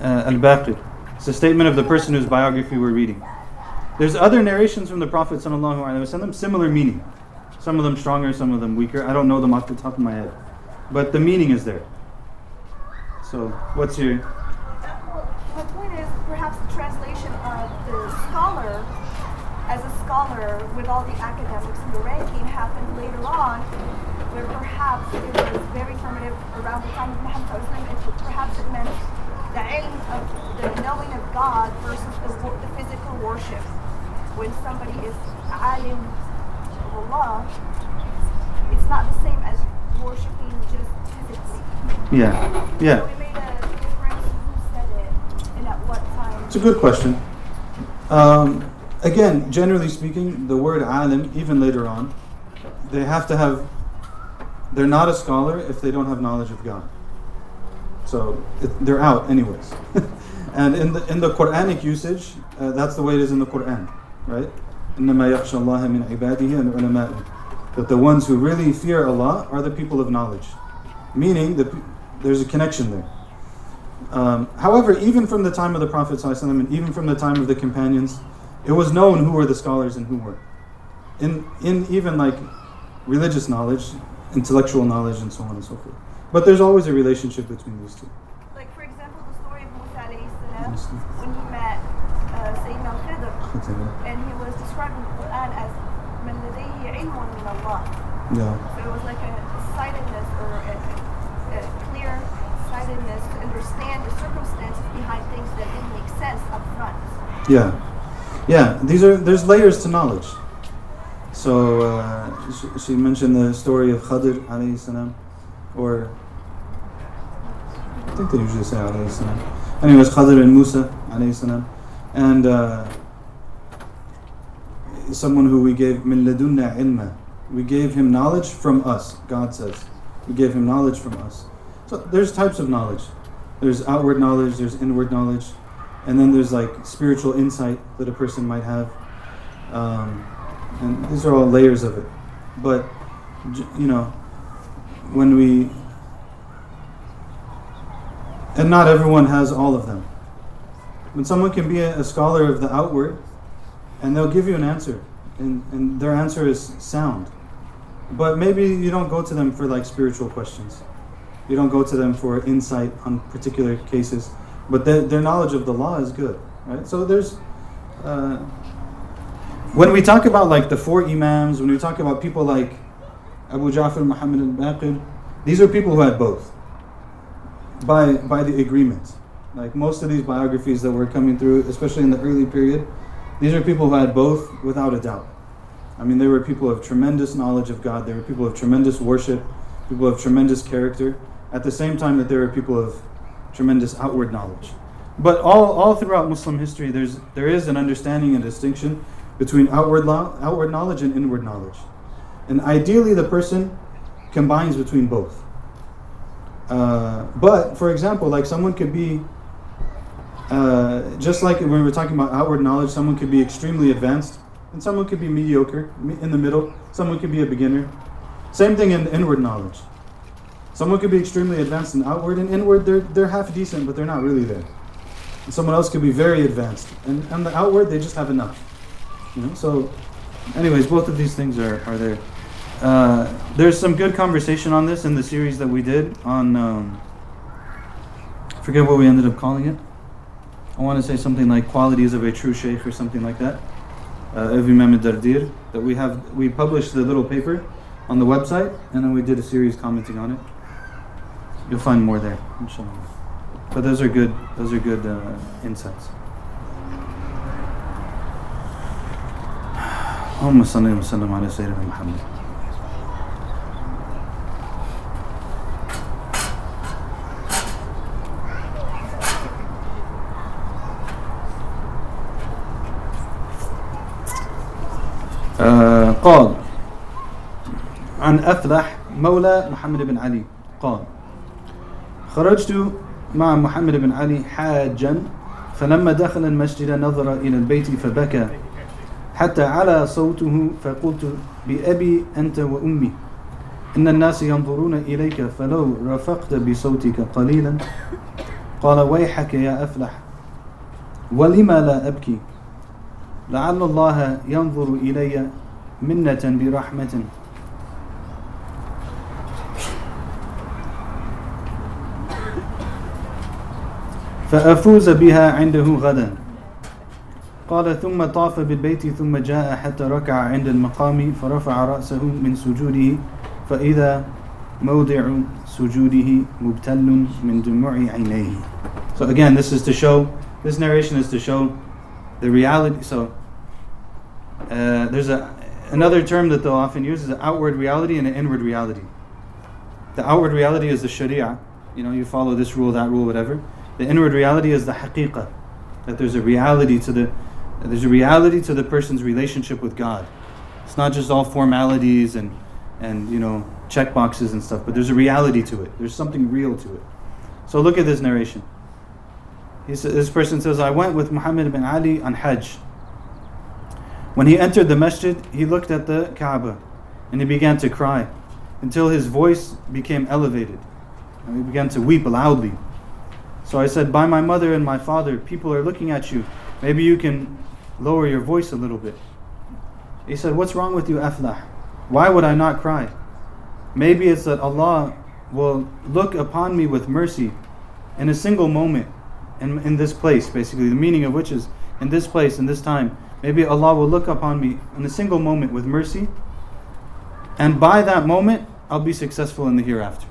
uh, al-Baqir. It's a statement of the person whose biography we're reading. There's other narrations from the Prophet sallallahu alaihi wasallam, similar meaning. Some of them stronger, some of them weaker. I don't know them off the top of my head, but the meaning is there. So, what's your? My point is perhaps the translation of the scholar as a scholar with all the academics and the ranking happened later on, where perhaps it was very formative around the time of Muhammad and perhaps it meant the ilm of the knowing of God versus the, the physical worship. When somebody is alim of Allah, it's not the same as worshiping just physically. Yeah, So yeah. we made a difference who said it and at what time. It's a good question. Um, again, generally speaking, the word alim, even later on, they have to have. They're not a scholar if they don't have knowledge of God. So it, they're out, anyways. (laughs) and in the in the Quranic usage, uh, that's the way it is in the Quran, right? إنما يخشى الله من عباده العلماء. That the ones who really fear Allah are the people of knowledge, meaning that there's a connection there. Um, however, even from the time of the Prophet ﷺ and even from the time of the companions, it was known who were the scholars and who were. In, in even like religious knowledge, intellectual knowledge, and so on and so forth. But there's always a relationship between these two. Like for example, the story of Musa Yeah. So it was like a sightedness or a, a clear sightedness to understand the circumstances behind things that didn't make sense up front. Yeah, yeah. These are there's layers to knowledge. So uh, she, she mentioned the story of Khadr alayhi salam, or I think they usually say alayhi salam. Anyways, Khadr and Musa alayhi salam, and uh, someone who we gave min ladunna ilma. We gave him knowledge from us. God says we gave him knowledge from us. So there's types of knowledge. There's outward knowledge. There's inward knowledge and then there's like spiritual insight that a person might have um, and these are all layers of it but you know when we and not everyone has all of them when someone can be a, a scholar of the outward and they'll give you an answer and, and their answer is sound but maybe you don't go to them for like spiritual questions. You don't go to them for insight on particular cases. But their, their knowledge of the law is good right? So there's uh, when we talk about like the four imams when we talk about people like abu ja'far muhammad al-baqir these are people who had both. By by the agreement. Like most of these biographies that were coming through especially in the early period these are people who had both without a doubt i mean they were people of tremendous knowledge of god they were people of tremendous worship people of tremendous character at the same time that they were people of tremendous outward knowledge. But all, all throughout Muslim history, there's, there is an understanding and distinction between outward, lo- outward knowledge and inward knowledge. And ideally, the person combines between both. Uh, but, for example, like someone could be, uh, just like when we were talking about outward knowledge, someone could be extremely advanced, and someone could be mediocre, in the middle, someone could be a beginner. Same thing in inward knowledge. Someone could be extremely advanced in outward and inward, they're, they're half decent, but they're not really there. And someone else could be very advanced. And on the outward, they just have enough. You know? So, anyways, both of these things are, are there. Uh, there's some good conversation on this in the series that we did on, um, I forget what we ended up calling it. I want to say something like qualities of a true sheikh or something like that. Uh, of Imam Dardir. That we have, we published the little paper on the website, and then we did a series commenting on it. You'll find more there, inshallah. But those are good. Those are good uh, insights. اللهم صل وسلم على سيدنا محمد قال عن أفلح مولى محمد بن علي. قال خرجت مع محمد بن علي حاجا فلما دخل المسجد نظر إلى البيت فبكى حتى على صوته فقلت بأبي أنت وأمي. إن الناس ينظرون إليك فلو رفقت بصوتك قليلا. قال ويحك يا أفلح ولما لا أبكي؟ لعل الله ينظر إلي منة برحمة فأفوز بها عنده غدا قال ثم طاف بالبيت ثم جاء حتى ركع عند المقام فرفع رأسه من سجوده فإذا موضع سجوده مبتل من دموع عينيه So again, this is to show, this narration is to show the reality. So uh, there's a another term that they'll often use is an outward reality and an inward reality. The outward reality is the sharia, you know, you follow this rule, that rule, whatever. The inward reality is the haqiqah, that there's a reality to the there's a reality to the person's relationship with God. It's not just all formalities and and you know check boxes and stuff, but there's a reality to it. There's something real to it. So look at this narration. He sa- this person says, I went with Muhammad ibn Ali on Hajj. When he entered the masjid, he looked at the Kaaba and he began to cry until his voice became elevated. And he began to weep loudly. So I said, By my mother and my father, people are looking at you. Maybe you can lower your voice a little bit. He said, What's wrong with you, Aflah? Why would I not cry? Maybe it's that Allah will look upon me with mercy in a single moment in, in this place, basically. The meaning of which is in this place, in this time. Maybe Allah will look upon me in a single moment with mercy, and by that moment, I'll be successful in the hereafter.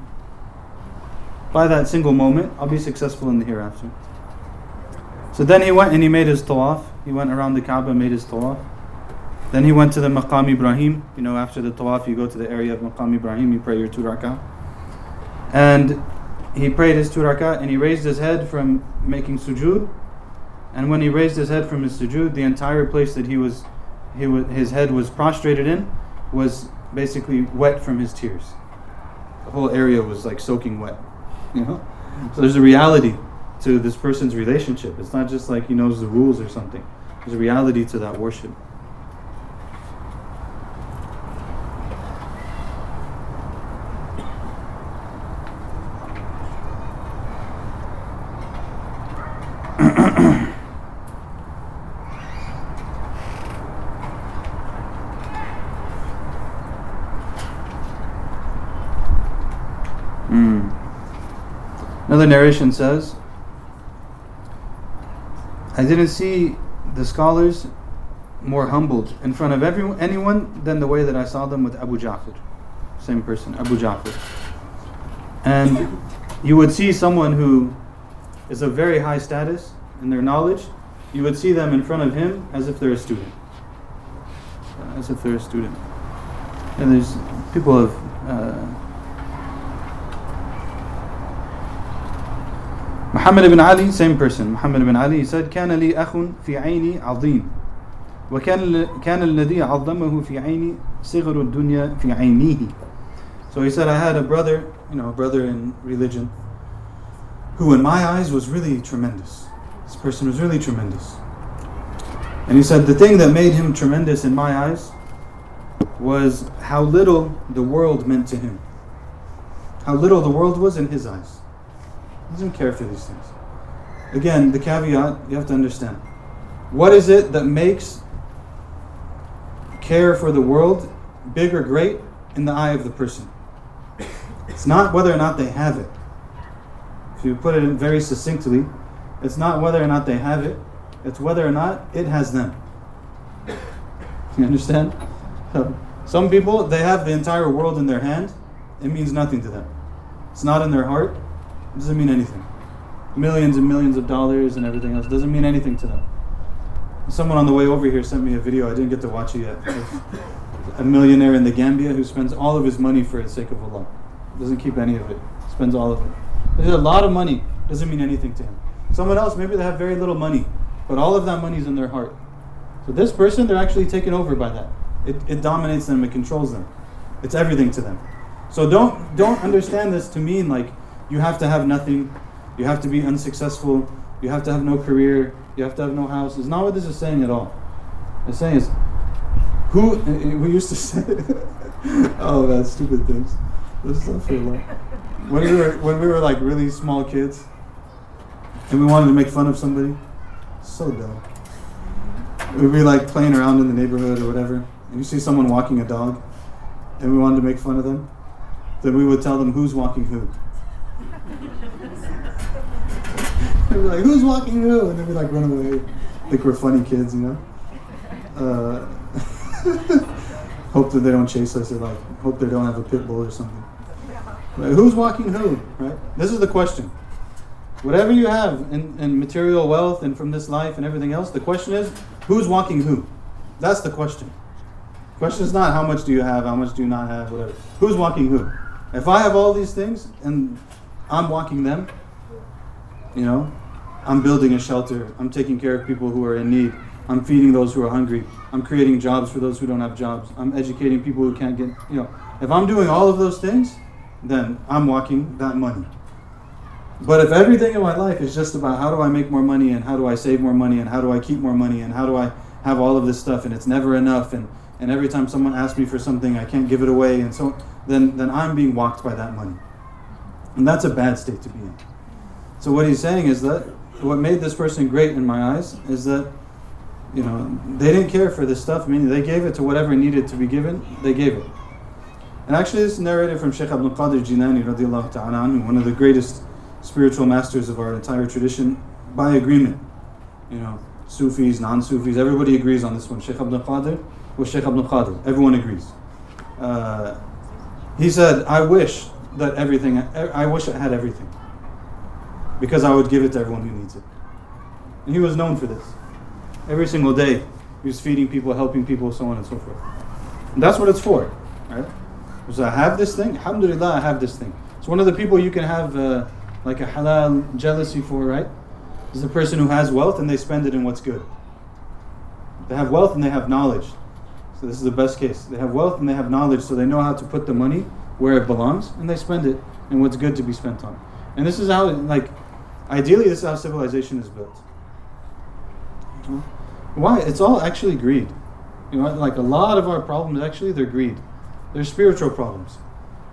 By that single moment, I'll be successful in the hereafter. So then he went and he made his tawaf. He went around the Kaaba, made his tawaf. Then he went to the Maqam Ibrahim. You know, after the tawaf, you go to the area of Maqam Ibrahim, you pray your two rak'ah. And he prayed his two rak'ah and he raised his head from making sujood. And when he raised his head from his sujood, the entire place that he was, he his head was prostrated in was basically wet from his tears. The whole area was like soaking wet. You know? So there's a reality to this person's relationship. It's not just like he knows the rules or something. There's a reality to that worship. Another narration says, I didn't see the scholars more humbled in front of everyone, anyone than the way that I saw them with Abu Ja'far. Same person, Abu Ja'far. And you would see someone who is of very high status in their knowledge, you would see them in front of him as if they're a student. As if they're a student. And there's people of. Uh, Muhammad ibn Ali, same person. Muhammad ibn Ali he said, كان لي أخ في عيني عظيم وكان كان الذي عظمه في عيني صغر الدنيا في عينيه. So he said, I had a brother, you know, a brother in religion, who in my eyes was really tremendous. This person was really tremendous. And he said, the thing that made him tremendous in my eyes was how little the world meant to him. How little the world was in his eyes. He doesn't care for these things. Again, the caveat you have to understand. What is it that makes care for the world big or great in the eye of the person? It's not whether or not they have it. If you put it in very succinctly, it's not whether or not they have it, it's whether or not it has them. You understand? Some people, they have the entire world in their hand, it means nothing to them. It's not in their heart, it doesn't mean anything. Millions and millions of dollars and everything else doesn't mean anything to them. Someone on the way over here sent me a video. I didn't get to watch it yet. A millionaire in the Gambia who spends all of his money for the sake of Allah. Doesn't keep any of it. Spends all of it. There's a lot of money. Doesn't mean anything to him. Someone else, maybe they have very little money, but all of that money is in their heart. So this person, they're actually taken over by that. It, it dominates them. It controls them. It's everything to them. So don't don't understand this to mean like you have to have nothing, you have to be unsuccessful, you have to have no career, you have to have no house. It's not what this is saying at all. It's saying is who (laughs) we used to say (laughs) oh man, stupid things. This is not for long. When we were when we were like really small kids and we wanted to make fun of somebody, so dumb. We'd be like playing around in the neighborhood or whatever, and you see someone walking a dog, and we wanted to make fun of them, then we would tell them who's walking who. They'd be like, who's walking who? And then we like, run away. Think we're funny kids, you know? Uh, (laughs) hope that they don't chase us or like, hope they don't have a pit bull or something. Like, who's walking who, right? This is the question. Whatever you have in, in material wealth and from this life and everything else, the question is, who's walking who? That's the question. The question is not how much do you have, how much do you not have, whatever. Who's walking who? If I have all these things and I'm walking them, you know, I'm building a shelter. I'm taking care of people who are in need. I'm feeding those who are hungry. I'm creating jobs for those who don't have jobs. I'm educating people who can't get, you know, if I'm doing all of those things, then I'm walking that money. But if everything in my life is just about how do I make more money and how do I save more money and how do I keep more money and how do I have all of this stuff and it's never enough and, and every time someone asks me for something I can't give it away and so then then I'm being walked by that money. And that's a bad state to be in. So what he's saying is that what made this person great in my eyes is that you know they didn't care for this stuff. Meaning they gave it to whatever needed to be given. They gave it. And actually this is narrated from Sheikh Abdul Qadir Jilani radiallahu ta'ala one of the greatest spiritual masters of our entire tradition by agreement. You know Sufis, non-Sufis, everybody agrees on this one. Sheikh Abdul Qadir was Sheikh Abdul Qadir. Everyone agrees. Uh, he said I wish that everything I wish I had everything because I would give it to everyone who needs it. And he was known for this. Every single day, he was feeding people, helping people, so on and so forth. And that's what it's for, right? So I have this thing, alhamdulillah, I have this thing. It's one of the people you can have uh, like a halal jealousy for, right? Is the person who has wealth and they spend it in what's good. They have wealth and they have knowledge. So this is the best case. They have wealth and they have knowledge, so they know how to put the money where it belongs, and they spend it in what's good to be spent on. And this is how, like, Ideally, this is how civilization is built. Why? It's all actually greed. You know, like a lot of our problems actually they're greed. They're spiritual problems.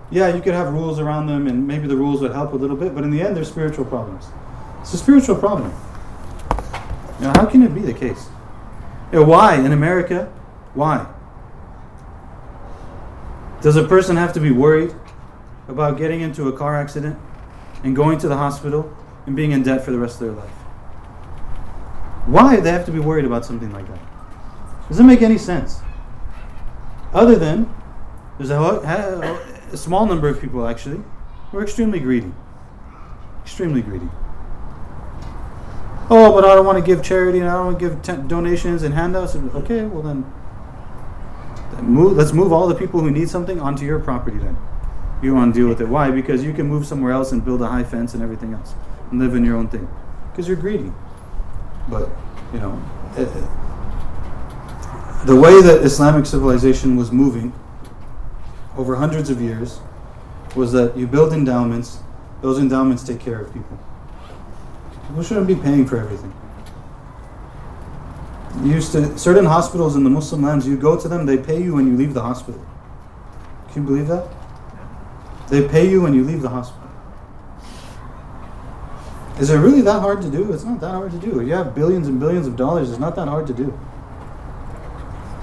Yeah, you could have rules around them, and maybe the rules would help a little bit, but in the end, they're spiritual problems. It's a spiritual problem. Now, how can it be the case? You know, why in America? Why? Does a person have to be worried about getting into a car accident and going to the hospital and being in debt for the rest of their life. Why do they have to be worried about something like that? Doesn't make any sense. Other than there's a, a small number of people actually who are extremely greedy. Extremely greedy. Oh, but I don't want to give charity and I don't want to give t- donations and handouts. Okay, well then, then move, let's move all the people who need something onto your property then. You want to deal with it. Why? Because you can move somewhere else and build a high fence and everything else and live in your own thing because you're greedy. But, you know, it, it, the way that Islamic civilization was moving over hundreds of years was that you build endowments, those endowments take care of people. People shouldn't be paying for everything. You used to certain hospitals in the Muslim lands, you go to them, they pay you when you leave the hospital. Can you believe that? They pay you when you leave the hospital. Is it really that hard to do? It's not that hard to do. You have billions and billions of dollars. It's not that hard to do.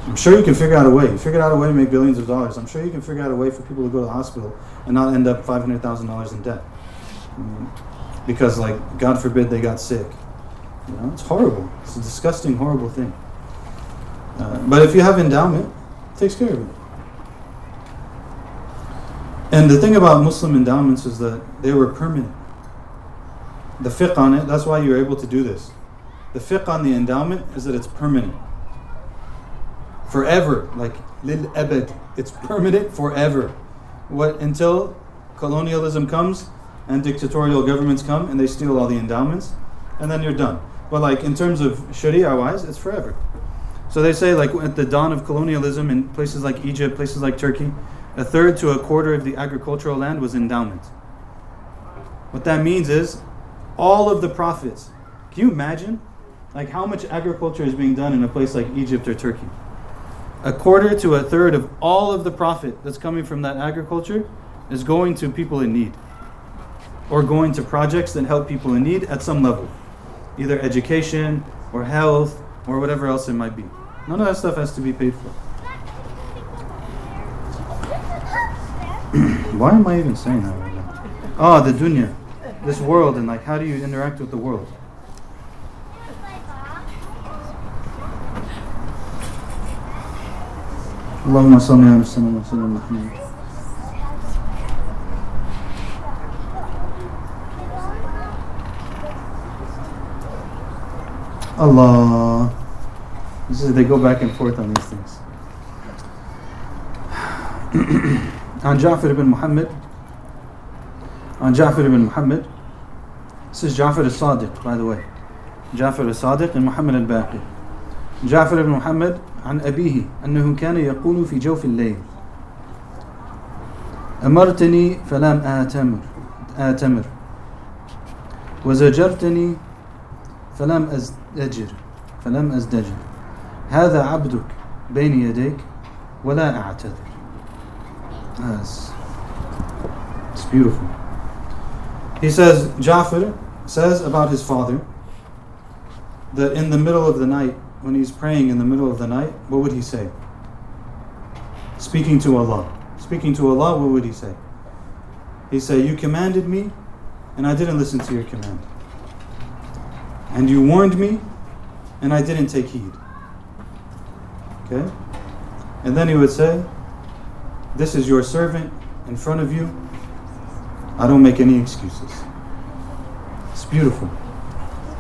I'm sure you can figure out a way. You figured out a way to make billions of dollars. I'm sure you can figure out a way for people to go to the hospital and not end up five hundred thousand dollars in debt. Because, like, God forbid they got sick. You know, it's horrible. It's a disgusting, horrible thing. Uh, but if you have endowment, it takes care of it. And the thing about Muslim endowments is that they were permanent the fiqh on it. That's why you're able to do this. The fiqh on the endowment is that it's permanent. Forever, like lil abad. It's permanent forever. What until colonialism comes and dictatorial governments come and they steal all the endowments, and then you're done. But like in terms of Sharia wise, it's forever. So they say like at the dawn of colonialism in places like Egypt, places like Turkey, a third to a quarter of the agricultural land was endowment. What that means is all of the profits. Can you imagine like how much agriculture is being done in a place like Egypt or Turkey? A quarter to a third of all of the profit that's coming from that agriculture is going to people in need or going to projects that help people in need at some level, either education or health or whatever else it might be. None of that stuff has to be paid for. (clears throat) Why am I even saying that right now? Oh, the dunya, this world, and like how do you interact with the world? اللهم صل على وسلم وسلم محمد Allah. This is, they go back and forth on these things. (clears throat) عن جعفر بن محمد عن جعفر بن محمد This is Ja'far al-Sadiq, by the way. Ja'far al-Sadiq and Muhammad al-Baqi. جعفر بن محمد عن أبيه أنه كان يقول في جوف الليل أمرتني فلم آتمر آتمر وزجرتني فلم أزدجر فلم أزدجر هذا عبدك بين يديك ولا أعتذر That's it's beautiful. He says, Jafar says about his father that in the middle of the night, when he's praying in the middle of the night, what would he say? Speaking to Allah. Speaking to Allah, what would he say? He say, You commanded me, and I didn't listen to your command. And you warned me, and I didn't take heed. Okay? And then he would say, This is your servant in front of you. I don't make any excuses. Beautiful.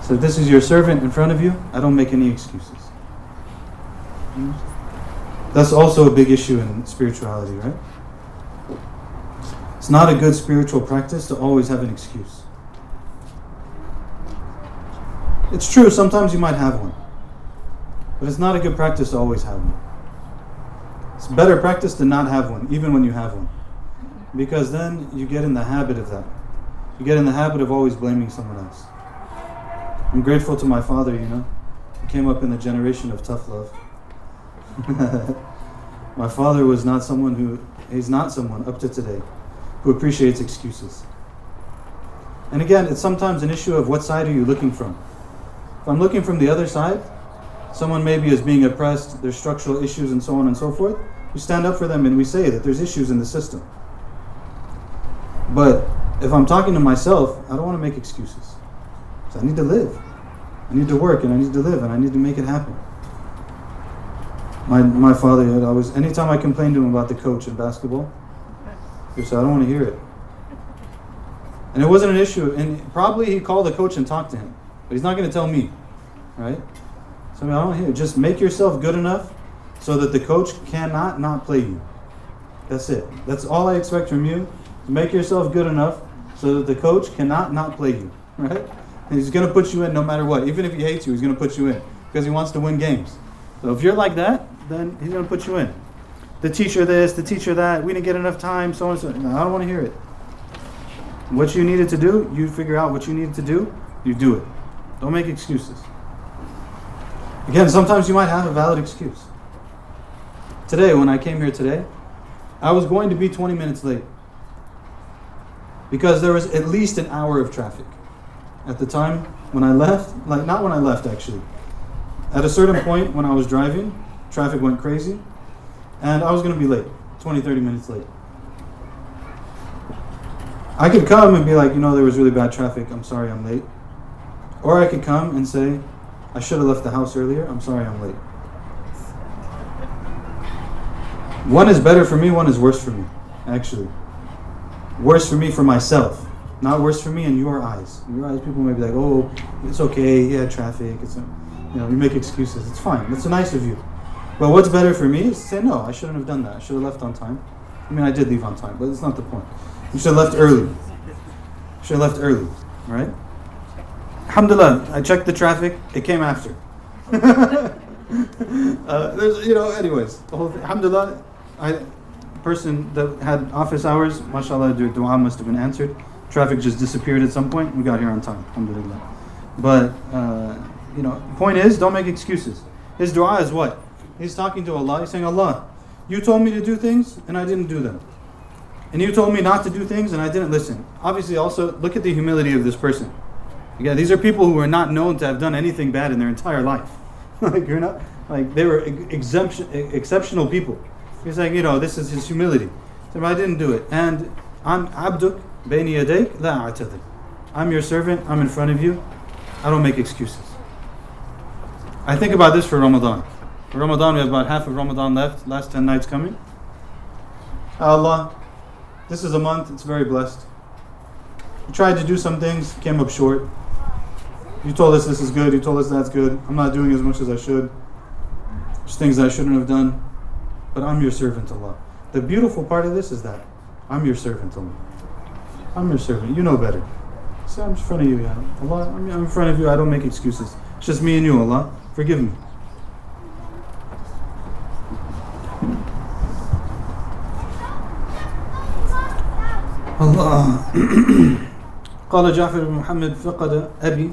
So this is your servant in front of you. I don't make any excuses. That's also a big issue in spirituality, right? It's not a good spiritual practice to always have an excuse. It's true, sometimes you might have one. But it's not a good practice to always have one. It's better practice to not have one, even when you have one. Because then you get in the habit of that. You get in the habit of always blaming someone else. I'm grateful to my father, you know. He came up in the generation of tough love. (laughs) my father was not someone who, he's not someone up to today who appreciates excuses. And again, it's sometimes an issue of what side are you looking from. If I'm looking from the other side, someone maybe is being oppressed, there's structural issues and so on and so forth, we stand up for them and we say that there's issues in the system. But if I'm talking to myself, I don't want to make excuses. So I need to live. I need to work and I need to live and I need to make it happen. My, my father had always, anytime I complained to him about the coach in basketball, he said, I don't want to hear it. And it wasn't an issue. And probably he called the coach and talked to him. But he's not going to tell me. Right? So I, mean, I don't hear it. Just make yourself good enough so that the coach cannot not play you. That's it. That's all I expect from you. Make yourself good enough so that the coach cannot not play you. (laughs) Right? And he's going to put you in no matter what. Even if he hates you, he's going to put you in because he wants to win games. So if you're like that, then he's going to put you in. The teacher this, the teacher that, we didn't get enough time, so on and so on. No, I don't want to hear it. What you needed to do, you figure out what you needed to do, you do it. Don't make excuses. Again, sometimes you might have a valid excuse. Today, when I came here today, I was going to be 20 minutes late because there was at least an hour of traffic at the time when I left. Like, not when I left, actually. At a certain point when I was driving, traffic went crazy, and I was going to be late 20, 30 minutes late. I could come and be like, you know, there was really bad traffic. I'm sorry I'm late. Or I could come and say, I should have left the house earlier. I'm sorry I'm late. One is better for me, one is worse for me, actually. Worse for me for myself, Not worse for me in your eyes. In your eyes, people may be like, oh, it's okay, yeah, traffic, it's, you know, you make excuses. It's fine. That's nice of you. But what's better for me is to say, no, I shouldn't have done that. I should have left on time. I mean, I did leave on time, but it's not the point. You should have left early. Should have left early, right? Alhamdulillah, I checked the traffic. It came after. (laughs) uh, there's, you know, anyways, the whole thing. Alhamdulillah, I, person that had office hours, mashallah, the dua must have been answered. Traffic just disappeared at some point. We got here on time, alhamdulillah. But, uh, you know, point is, don't make excuses. His dua is what? He's talking to Allah. He's saying, Allah, you told me to do things and I didn't do them. And you told me not to do things and I didn't listen. Obviously, also, look at the humility of this person. Again, these are people who are not known to have done anything bad in their entire life. (laughs) like, you're not, like, they were exemption, exceptional people. He's saying, you know, this is his humility. So I didn't do it. And I'm abduk, bani yadayk, la. I'm your servant, I'm in front of you, I don't make excuses. I think about this for Ramadan. For Ramadan, we have about half of Ramadan left, last 10 nights coming. Allah, this is a month, it's very blessed. We tried to do some things, came up short. You told us this is good, you told us that's good. I'm not doing as much as I should. There's things I shouldn't have done But I'm your servant, Allah. The beautiful part of this is that I'm your servant, Allah. I'm your servant. You know better. See, I'm in front of you, ya Allah. I'm in front of you. I don't make excuses. It's just me and you, Allah. Forgive me. الله قال جعفر بن محمد فقد أبي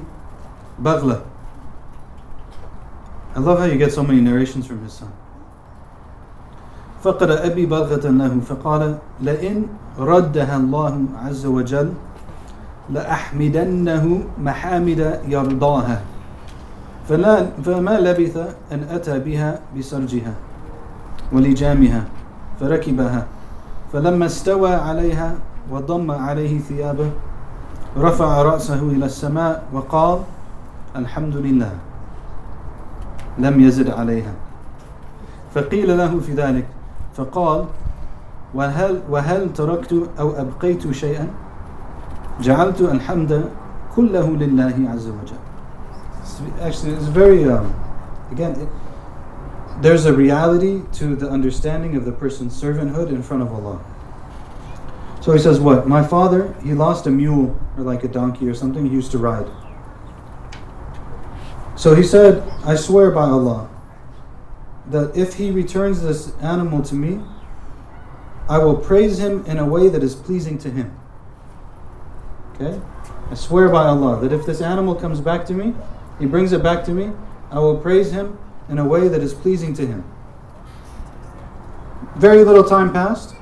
بغلة I love how you get so many narrations from his son فقد أبي بغلة له فقال لئن ردها الله عز وجل لأحمدنه محامد يرضاها. فلا فما لبث أن أتى بها بسرجها ولجامها فركبها فلما استوى عليها وضم عليه ثيابه رفع رأسه إلى السماء وقال الحمد لله لم يزد عليها. فقيل له في ذلك فقال وهل, وهل تركت أو أبقيت شيئا جعلت الحمد كله لله عز وجل actually it's very um, again it, there's a reality to the understanding of the person's servanthood in front of Allah So he says, What? My father, he lost a mule or like a donkey or something he used to ride. So he said, I swear by Allah that if he returns this animal to me, I will praise him in a way that is pleasing to him. Okay? I swear by Allah that if this animal comes back to me, he brings it back to me, I will praise him in a way that is pleasing to him. Very little time passed.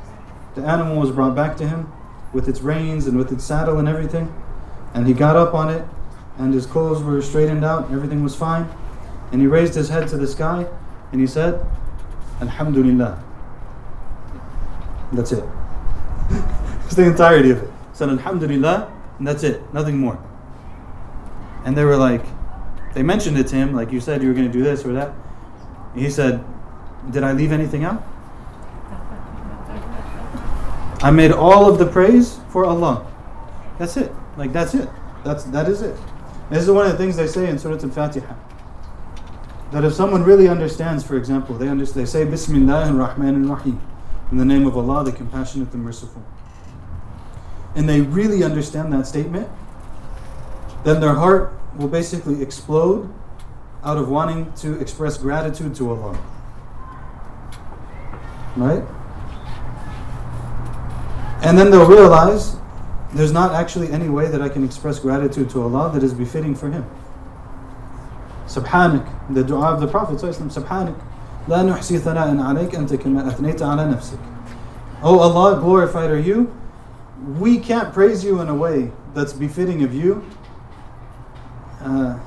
The animal was brought back to him with its reins and with its saddle and everything. And he got up on it, and his clothes were straightened out, everything was fine. And he raised his head to the sky and he said, Alhamdulillah. That's it. (laughs) It's the entirety of it. He said Alhamdulillah, and that's it, nothing more. And they were like, they mentioned it to him, like you said you were going to do this or that. He said, Did I leave anything out? (laughs) I made all of the praise for Allah. That's it. Like that's it. That's that is it. This is one of the things they say in Surah Al-Fatiha. That if someone really understands, for example, they understand, they say Bismillah ar-Rahman ar-Rahim, in the name of Allah, the Compassionate, the Merciful, and they really understand that statement, then their heart will basically explode out of wanting to express gratitude to Allah. Right? And then they'll realize there's not actually any way that I can express gratitude to Allah that is befitting for Him. Subhanak, the dua of the Prophet Subhanak, لا نحصي ثناء عليك أنت كما أثنيت على نفسك. Oh Allah, glorified are you. We can't praise you in a way that's befitting of you. Uh,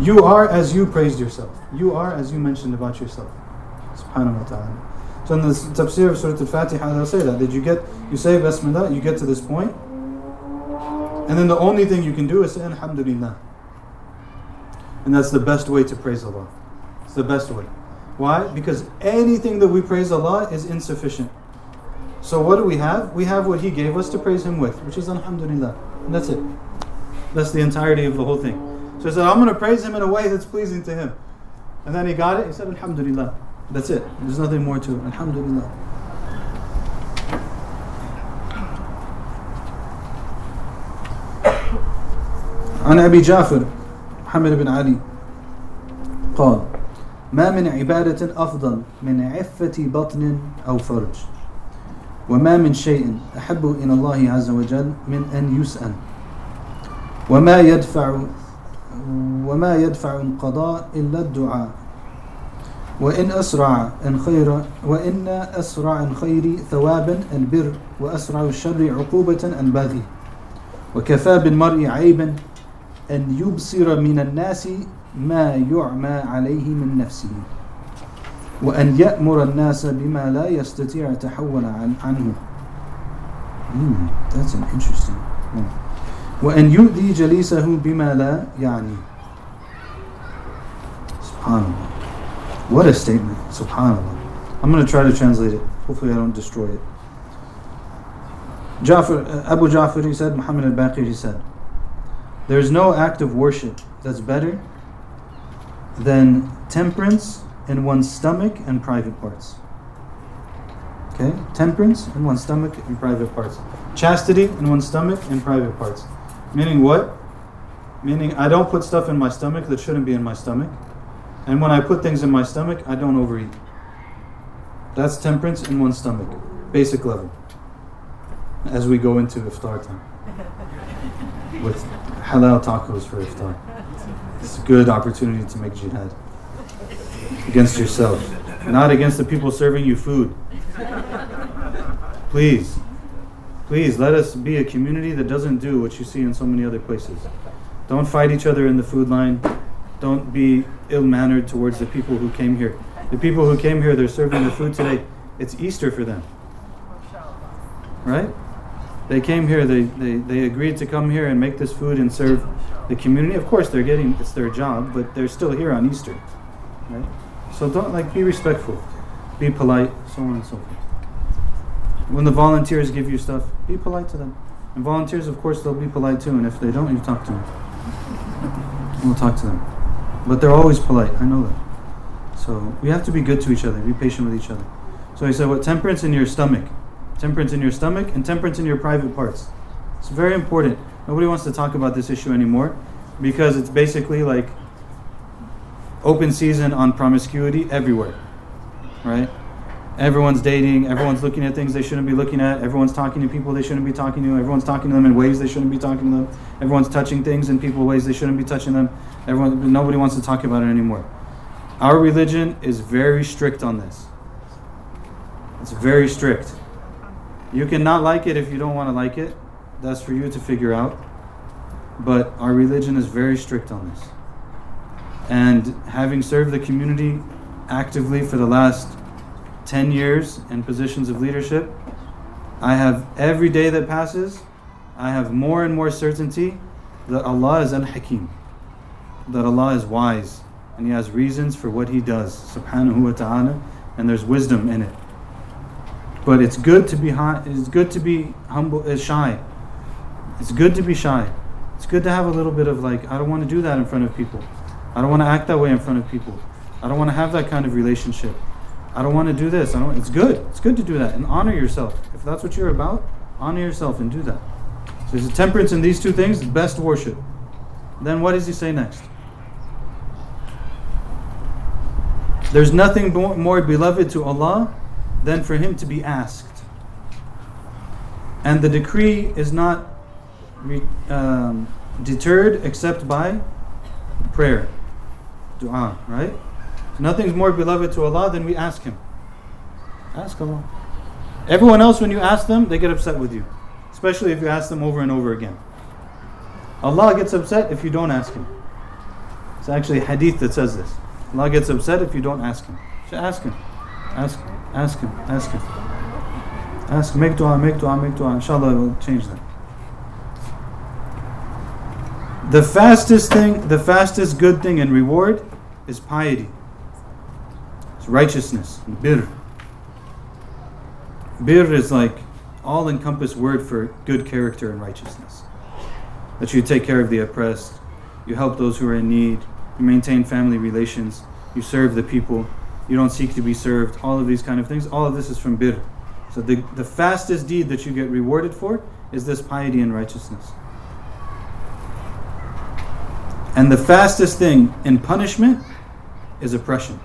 you are as you praised yourself. You are as you mentioned about yourself. Subhanahu wa ta'ala. So in the tafsir of Surah Al-Fatiha, they'll say that. Did you get, you say Bismillah, you get to this point, and then the only thing you can do is say Alhamdulillah. And that's the best way to praise Allah. It's the best way. Why? Because anything that we praise Allah is insufficient. So what do we have? We have what he gave us to praise him with, which is Alhamdulillah. And that's it. That's the entirety of the whole thing. So he said, I'm going to praise him in a way that's pleasing to him. And then he got it, he said, Alhamdulillah. That's it. There's nothing more to it. Alhamdulillah. عن أبي جعفر محمد بن علي. قال ما من عبادة أفضل من عفة بطن أو فرج. وما من شيء أحب إلى الله عز وجل من أن يسأل. وما يدفع وما يدفع القضاء إلا الدعاء. وإن أسرع الخير وإن أسرع الخير ثوابا البر وأسرع الشر عقوبة البغي وكفى بالمرء عيبا أن يبصر من الناس ما يعمى عليه من نفسه وأن يأمر الناس بما لا يستطيع تحول عن عنه mm, That's an interesting one. وأن يؤذي جليسه بما لا يعني Subhanallah What a statement Subhanallah I'm going to try to translate it Hopefully I don't destroy it Jafar, Abu Jafar he said Muhammad al-Baqir he said There is no act of worship that's better than temperance in one's stomach and private parts. Okay? Temperance in one's stomach and private parts. Chastity in one's stomach and private parts. Meaning what? Meaning I don't put stuff in my stomach that shouldn't be in my stomach. And when I put things in my stomach, I don't overeat. That's temperance in one's stomach. Basic level. As we go into iftar time. (laughs) With halal tacos for iftar. It's a good opportunity to make jihad against yourself, not against the people serving you food. Please, please let us be a community that doesn't do what you see in so many other places. Don't fight each other in the food line. Don't be ill mannered towards the people who came here. The people who came here, they're serving the food today. It's Easter for them. Right? They came here, they, they, they agreed to come here and make this food and serve the community. Of course, they're getting, it's their job, but they're still here on Easter. Right? So don't, like, be respectful, be polite, so on and so forth. When the volunteers give you stuff, be polite to them. And volunteers, of course, they'll be polite too, and if they don't, you talk to them. We'll talk to them. But they're always polite, I know that. So we have to be good to each other, be patient with each other. So he said, what? Temperance in your stomach temperance in your stomach, and temperance in your private parts. It's very important. Nobody wants to talk about this issue anymore because it's basically like open season on promiscuity everywhere, right? Everyone's dating, everyone's looking at things they shouldn't be looking at, everyone's talking to people they shouldn't be talking to, everyone's talking to them in ways they shouldn't be talking to them, everyone's touching things in people ways they shouldn't be touching them. Everyone nobody wants to talk about it anymore. Our religion is very strict on this. It's very strict. You can not like it if you don't want to like it. That's for you to figure out. But our religion is very strict on this. And having served the community actively for the last 10 years in positions of leadership, I have every day that passes, I have more and more certainty that Allah is Al Hakim, that Allah is wise, and He has reasons for what He does, subhanahu wa ta'ala, and there's wisdom in it. But it's good to be high, it's good to be humble, uh, shy. It's good to be shy. It's good to have a little bit of like, I don't want to do that in front of people. I don't want to act that way in front of people. I don't want to have that kind of relationship. I don't want to do this. I don't. It's good. It's good to do that and honor yourself. If that's what you're about, honor yourself and do that. So there's a temperance in these two things. Best worship. Then what does he say next? There's nothing more beloved to Allah than for him to be asked. And the decree is not um, deterred except by prayer, dua, right? Nothing's more beloved to Allah than we ask Him. Ask Allah. Everyone else, when you ask them, they get upset with you, especially if you ask them over and over again. Allah gets upset if you don't ask Him. It's actually hadith that says this. Allah gets upset if you don't ask Him. So ask Him. Ask. Ask him, ask him. Ask, make dua, make dua, make dua. Inshallah, will change that. The fastest thing, the fastest good thing and reward is piety. It's righteousness, bir. Bir is like all encompassed word for good character and righteousness. That you take care of the oppressed, you help those who are in need, you maintain family relations, you serve the people, you don't seek to be served, all of these kind of things. All of this is from bir. So the, the fastest deed that you get rewarded for is this piety and righteousness. And the fastest thing in punishment is oppression.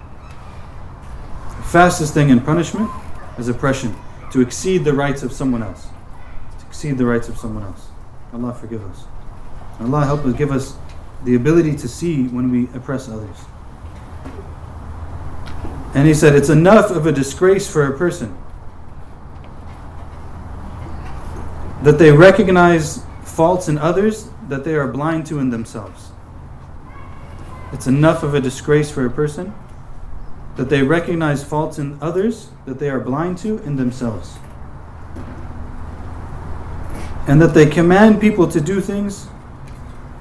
The fastest thing in punishment is oppression, to exceed the rights of someone else. To exceed the rights of someone else. Allah forgive us. Allah help us give us the ability to see when we oppress others. And he said, It's enough of a disgrace for a person that they recognize faults in others that they are blind to in themselves. It's enough of a disgrace for a person that they recognize faults in others that they are blind to in themselves. And that they command people to do things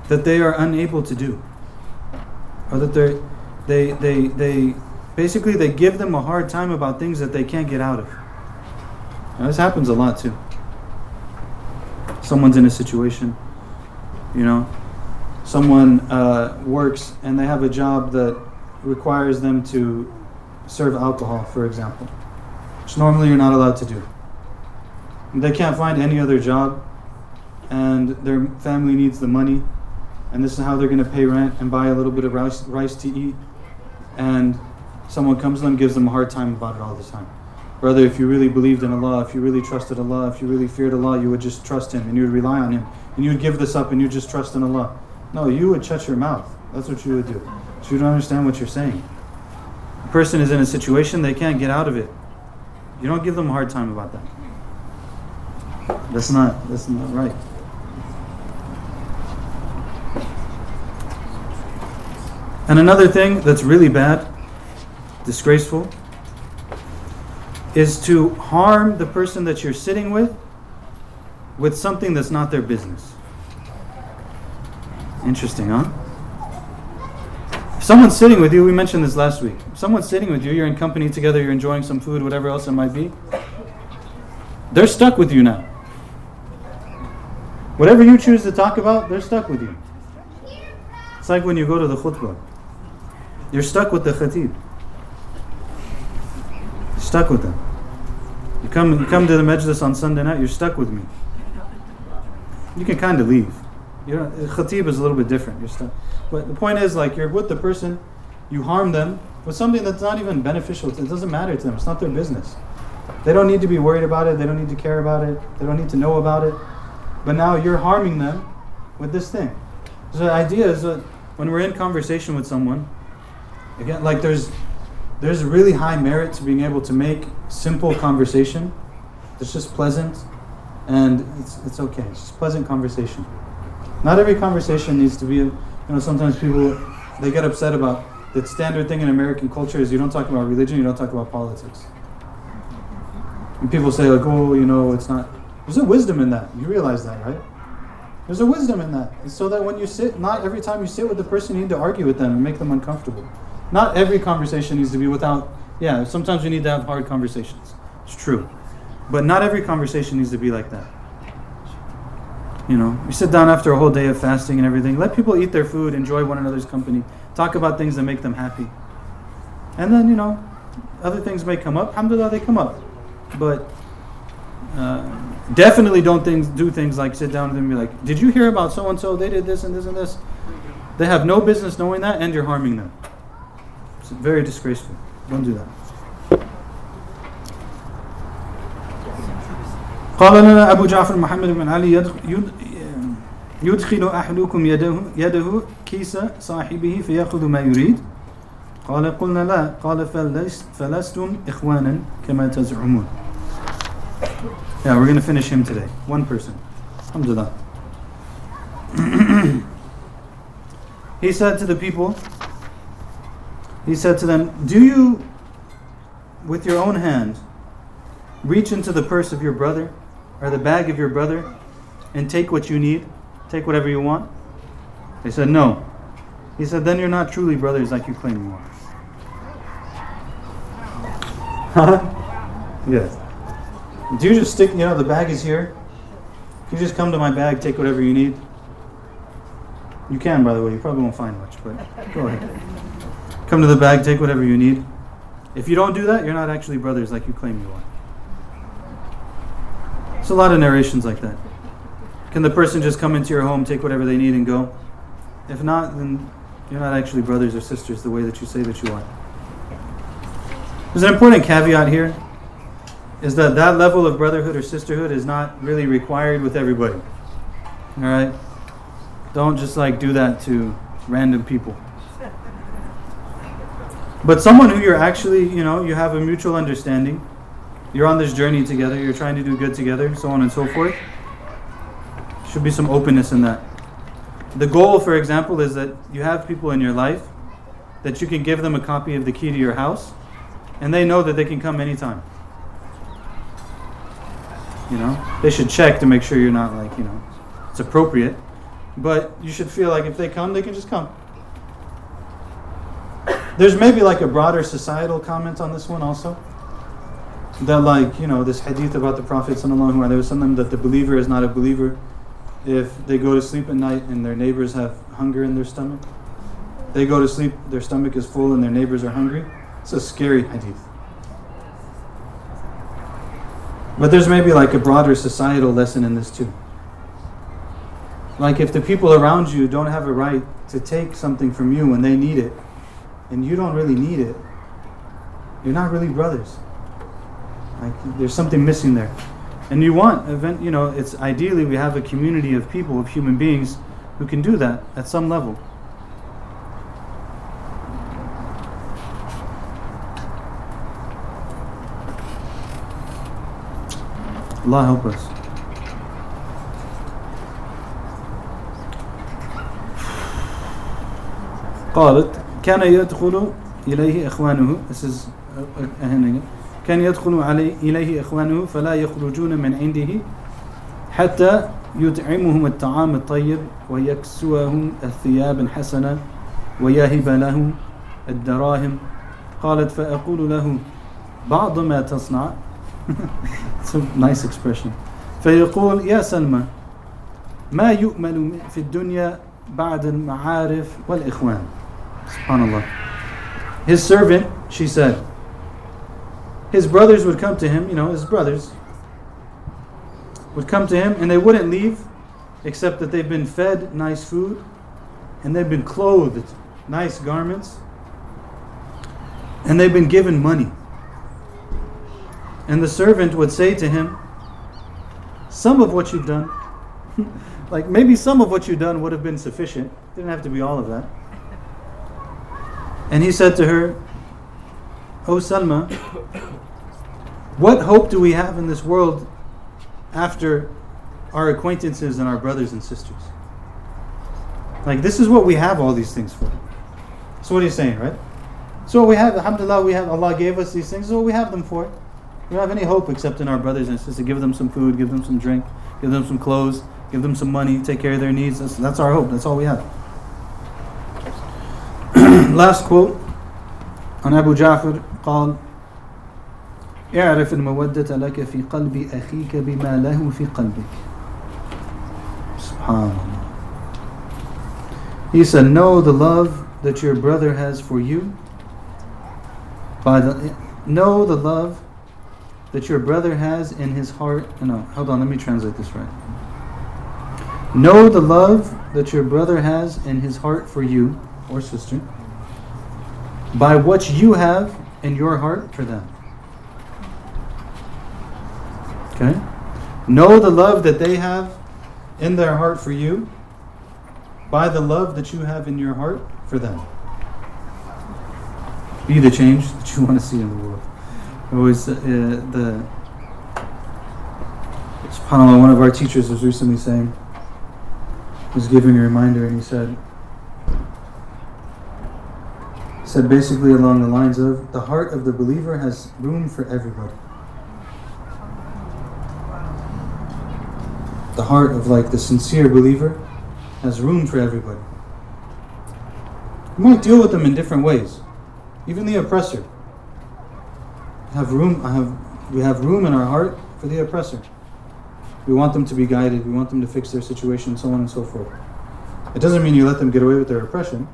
that they are unable to do. Or that they they they they basically they give them a hard time about things that they can't get out of. Now, this happens a lot too. Someone's in a situation, you know, someone uh, works and they have a job that requires them to serve alcohol, for example, which normally you're not allowed to do. They can't find any other job, and their family needs the money, and this is how they're going to pay rent and buy a little bit of rice, rice to eat. And someone comes to them, gives them a hard time about it all the time. Brother, if you really believed in Allah, if you really trusted Allah, if you really feared Allah, you would just trust Him and you would rely on Him and you would give this up and you just trust in Allah. No, you would shut your mouth. That's what you would do. So you don't understand what you're saying. A person is in a situation they can't get out of it. You don't give them a hard time about that. That's not that's not right. And another thing that's really bad, disgraceful, is to harm the person that you're sitting with with something that's not their business. Interesting, huh? If someone's sitting with you, we mentioned this last week. If someone's sitting with you, you're in company together, you're enjoying some food, whatever else it might be. They're stuck with you now. Whatever you choose to talk about, they're stuck with you. It's like when you go to the khutbah. You're stuck with the khatib. Stuck with them. You come, you come to the majlis on Sunday night, you're stuck with me. You can kind of leave. You know, khatib is a little bit different. You're stuck. But the point is, like, you're with the person, you harm them with something that's not even beneficial. It doesn't matter to them. It's not their business. They don't need to be worried about it. They don't need to care about it. They don't need to know about it. But now you're harming them with this thing. So the idea is that when we're in conversation with someone, again, like there's there's really high merit to being able to make simple conversation It's just pleasant and it's, it's okay. It's just pleasant conversation. Not every conversation needs to be, you know, sometimes people, they get upset about the standard thing in American culture is you don't talk about religion, you don't talk about politics. And people say like, oh, you know, it's not, there's a wisdom in that. You realize that, right? There's a wisdom in that. So that when you sit, not every time you sit with the person, you need to argue with them and make them uncomfortable. Not every conversation needs to be without, yeah, sometimes we need to have hard conversations. It's true. But not every conversation needs to be like that. You know, you sit down after a whole day of fasting and everything. Let people eat their food, enjoy one another's company, talk about things that make them happy. And then, you know, other things may come up. Alhamdulillah, they come up. But uh, definitely don't things do things like sit down with them and be like, "Did you hear about so and so? They did this and this and this." They have no business knowing that, and you're harming them. It's very disgraceful. Don't do that. قال لنا أبو جعفر محمد بن علي يدخل أحدكم يده, يده كيس صاحبه فيأخذ ما يريد قال قلنا لا قال فلستم إخوانا كما تزعمون Yeah, we're going to finish him today. One person. Alhamdulillah. (clears throat) he said to the people, he said to them, Do you, with your own hand, reach into the purse of your brother or the bag of your brother and take what you need? Take whatever you want? They said, No. He said, Then you're not truly brothers like you claim you are. (laughs) Huh? yes. Do you just stick, you know, the bag is here? Can You just come to my bag, take whatever you need. You can, by the way. You probably won't find much, but go ahead. Come to the bag, take whatever you need. If you don't do that, you're not actually brothers like you claim you are. There's a lot of narrations like that. Can the person just come into your home, take whatever they need, and go? If not, then you're not actually brothers or sisters the way that you say that you are. There's an important caveat here is that that level of brotherhood or sisterhood is not really required with everybody. All right? Don't just like do that to random people. But someone who you're actually, you know, you have a mutual understanding, you're on this journey together, you're trying to do good together, so on and so forth. Should be some openness in that. The goal, for example, is that you have people in your life that you can give them a copy of the key to your house and they know that they can come anytime. You know, they should check to make sure you're not like, you know, it's appropriate. But you should feel like if they come, they can just come. There's maybe like a broader societal comment on this one also. That like, you know, this hadith about the Prophet that the believer is not a believer if they go to sleep at night and their neighbors have hunger in their stomach. They go to sleep, their stomach is full and their neighbors are hungry. It's a scary hadith. But there's maybe like a broader societal lesson in this too. Like if the people around you don't have a right to take something from you when they need it, and you don't really need it, you're not really brothers. Like there's something missing there. And you want event you know, it's ideally we have a community of people, of human beings who can do that at some level. Allah help us. قالت (sighs) كان يدخل إليه إخوانه This is كان يدخل علي إليه إخوانه فلا يخرجون من عنده حتى يطعمهم الطعام الطيب ويكسوهم الثياب الحسنة ويهب لهم الدراهم. قالت فأقول له بعض ما تصنع. (laughs) It's a nice expression. فيقول يا سلمى ما يؤمل في الدنيا بعد المعارف والإخوان؟ Subhanallah. His servant, she said, his brothers would come to him, you know, his brothers would come to him and they wouldn't leave except that they've been fed nice food and they've been clothed nice garments and they've been given money. And the servant would say to him, Some of what you've done, (laughs) like maybe some of what you've done would have been sufficient. It didn't have to be all of that. And he said to her, O Salma, what hope do we have in this world after our acquaintances and our brothers and sisters? Like, this is what we have all these things for. So, what are you saying, right? So, we have, alhamdulillah, we have, Allah gave us these things, so what we have them for. We don't have any hope except in our brothers and sisters. Give them some food, give them some drink, give them some clothes, give them some money, take care of their needs. That's, that's our hope, that's all we have. (clears throat) last quote on Abu Ja'far قال اعرف المودة لك في قلب أخيك بما له في قلبك SubhanAllah He said know the love that your brother has for you by the know the love that your brother has in his heart no hold on let me translate this right know the love that your brother has in his heart for you or sister by what you have in your heart for them. Okay? Know the love that they have in their heart for you by the love that you have in your heart for them. Be the change that you want to see in the world. Always, uh, the SubhanAllah, one of our teachers was recently saying, was giving a reminder, and he said, said basically along the lines of the heart of the believer has room for everybody. The heart of like the sincere believer has room for everybody. You might deal with them in different ways. Even the oppressor. Have room I have we have room in our heart for the oppressor. We want them to be guided, we want them to fix their situation, so on and so forth. It doesn't mean you let them get away with their oppression.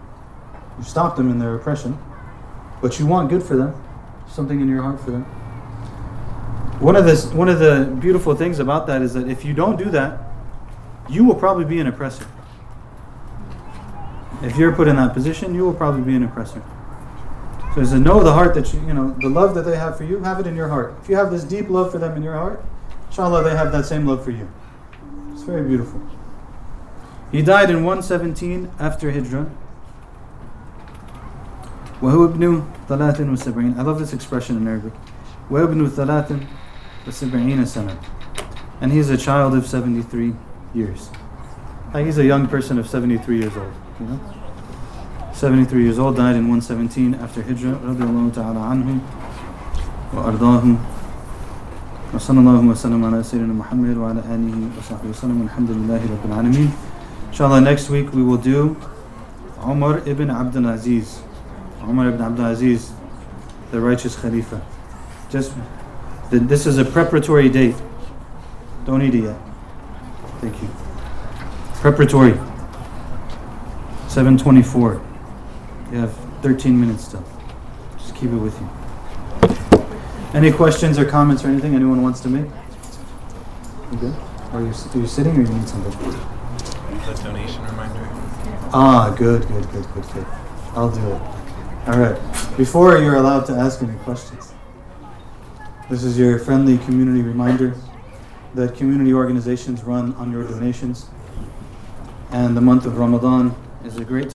You stop them in their oppression, but you want good for them, something in your heart for them. One of the one of the beautiful things about that is that if you don't do that, you will probably be an oppressor. If you're put in that position, you will probably be an oppressor. So he said, know the heart that you, you know, the love that they have for you, have it in your heart. If you have this deep love for them in your heart, inshallah, they have that same love for you. It's very beautiful. He died in 117 after Hijrah. وهو ابن ثلاث وسبعين I love this expression in Arabic وهو ابن ثلاث وسبعين سنة and he's a child of 73 years like he's a young person of 73 years old you know 73 years old died in 117 after Hijrah رضي الله تعالى عنه وأرضاه وصلى الله وسلم على سيدنا محمد وعلى آله وصحبه وسلم الحمد لله رب العالمين Inshallah next week we will do Umar ibn Abdul Aziz Umar ibn Abdul Aziz the righteous Khalifa. Just this is a preparatory date. Don't eat it yet. Thank you. Preparatory. 724 you have 13 minutes still. Just keep it with you. Any questions or comments or anything anyone wants to make? Good? Are you, are you sitting or you need something? The donation reminder. Ah, good, good, good, good, good. I'll do it. All right. Before you're allowed to ask any questions, this is your friendly community reminder that community organizations run on your donations, and the month of Ramadan is a great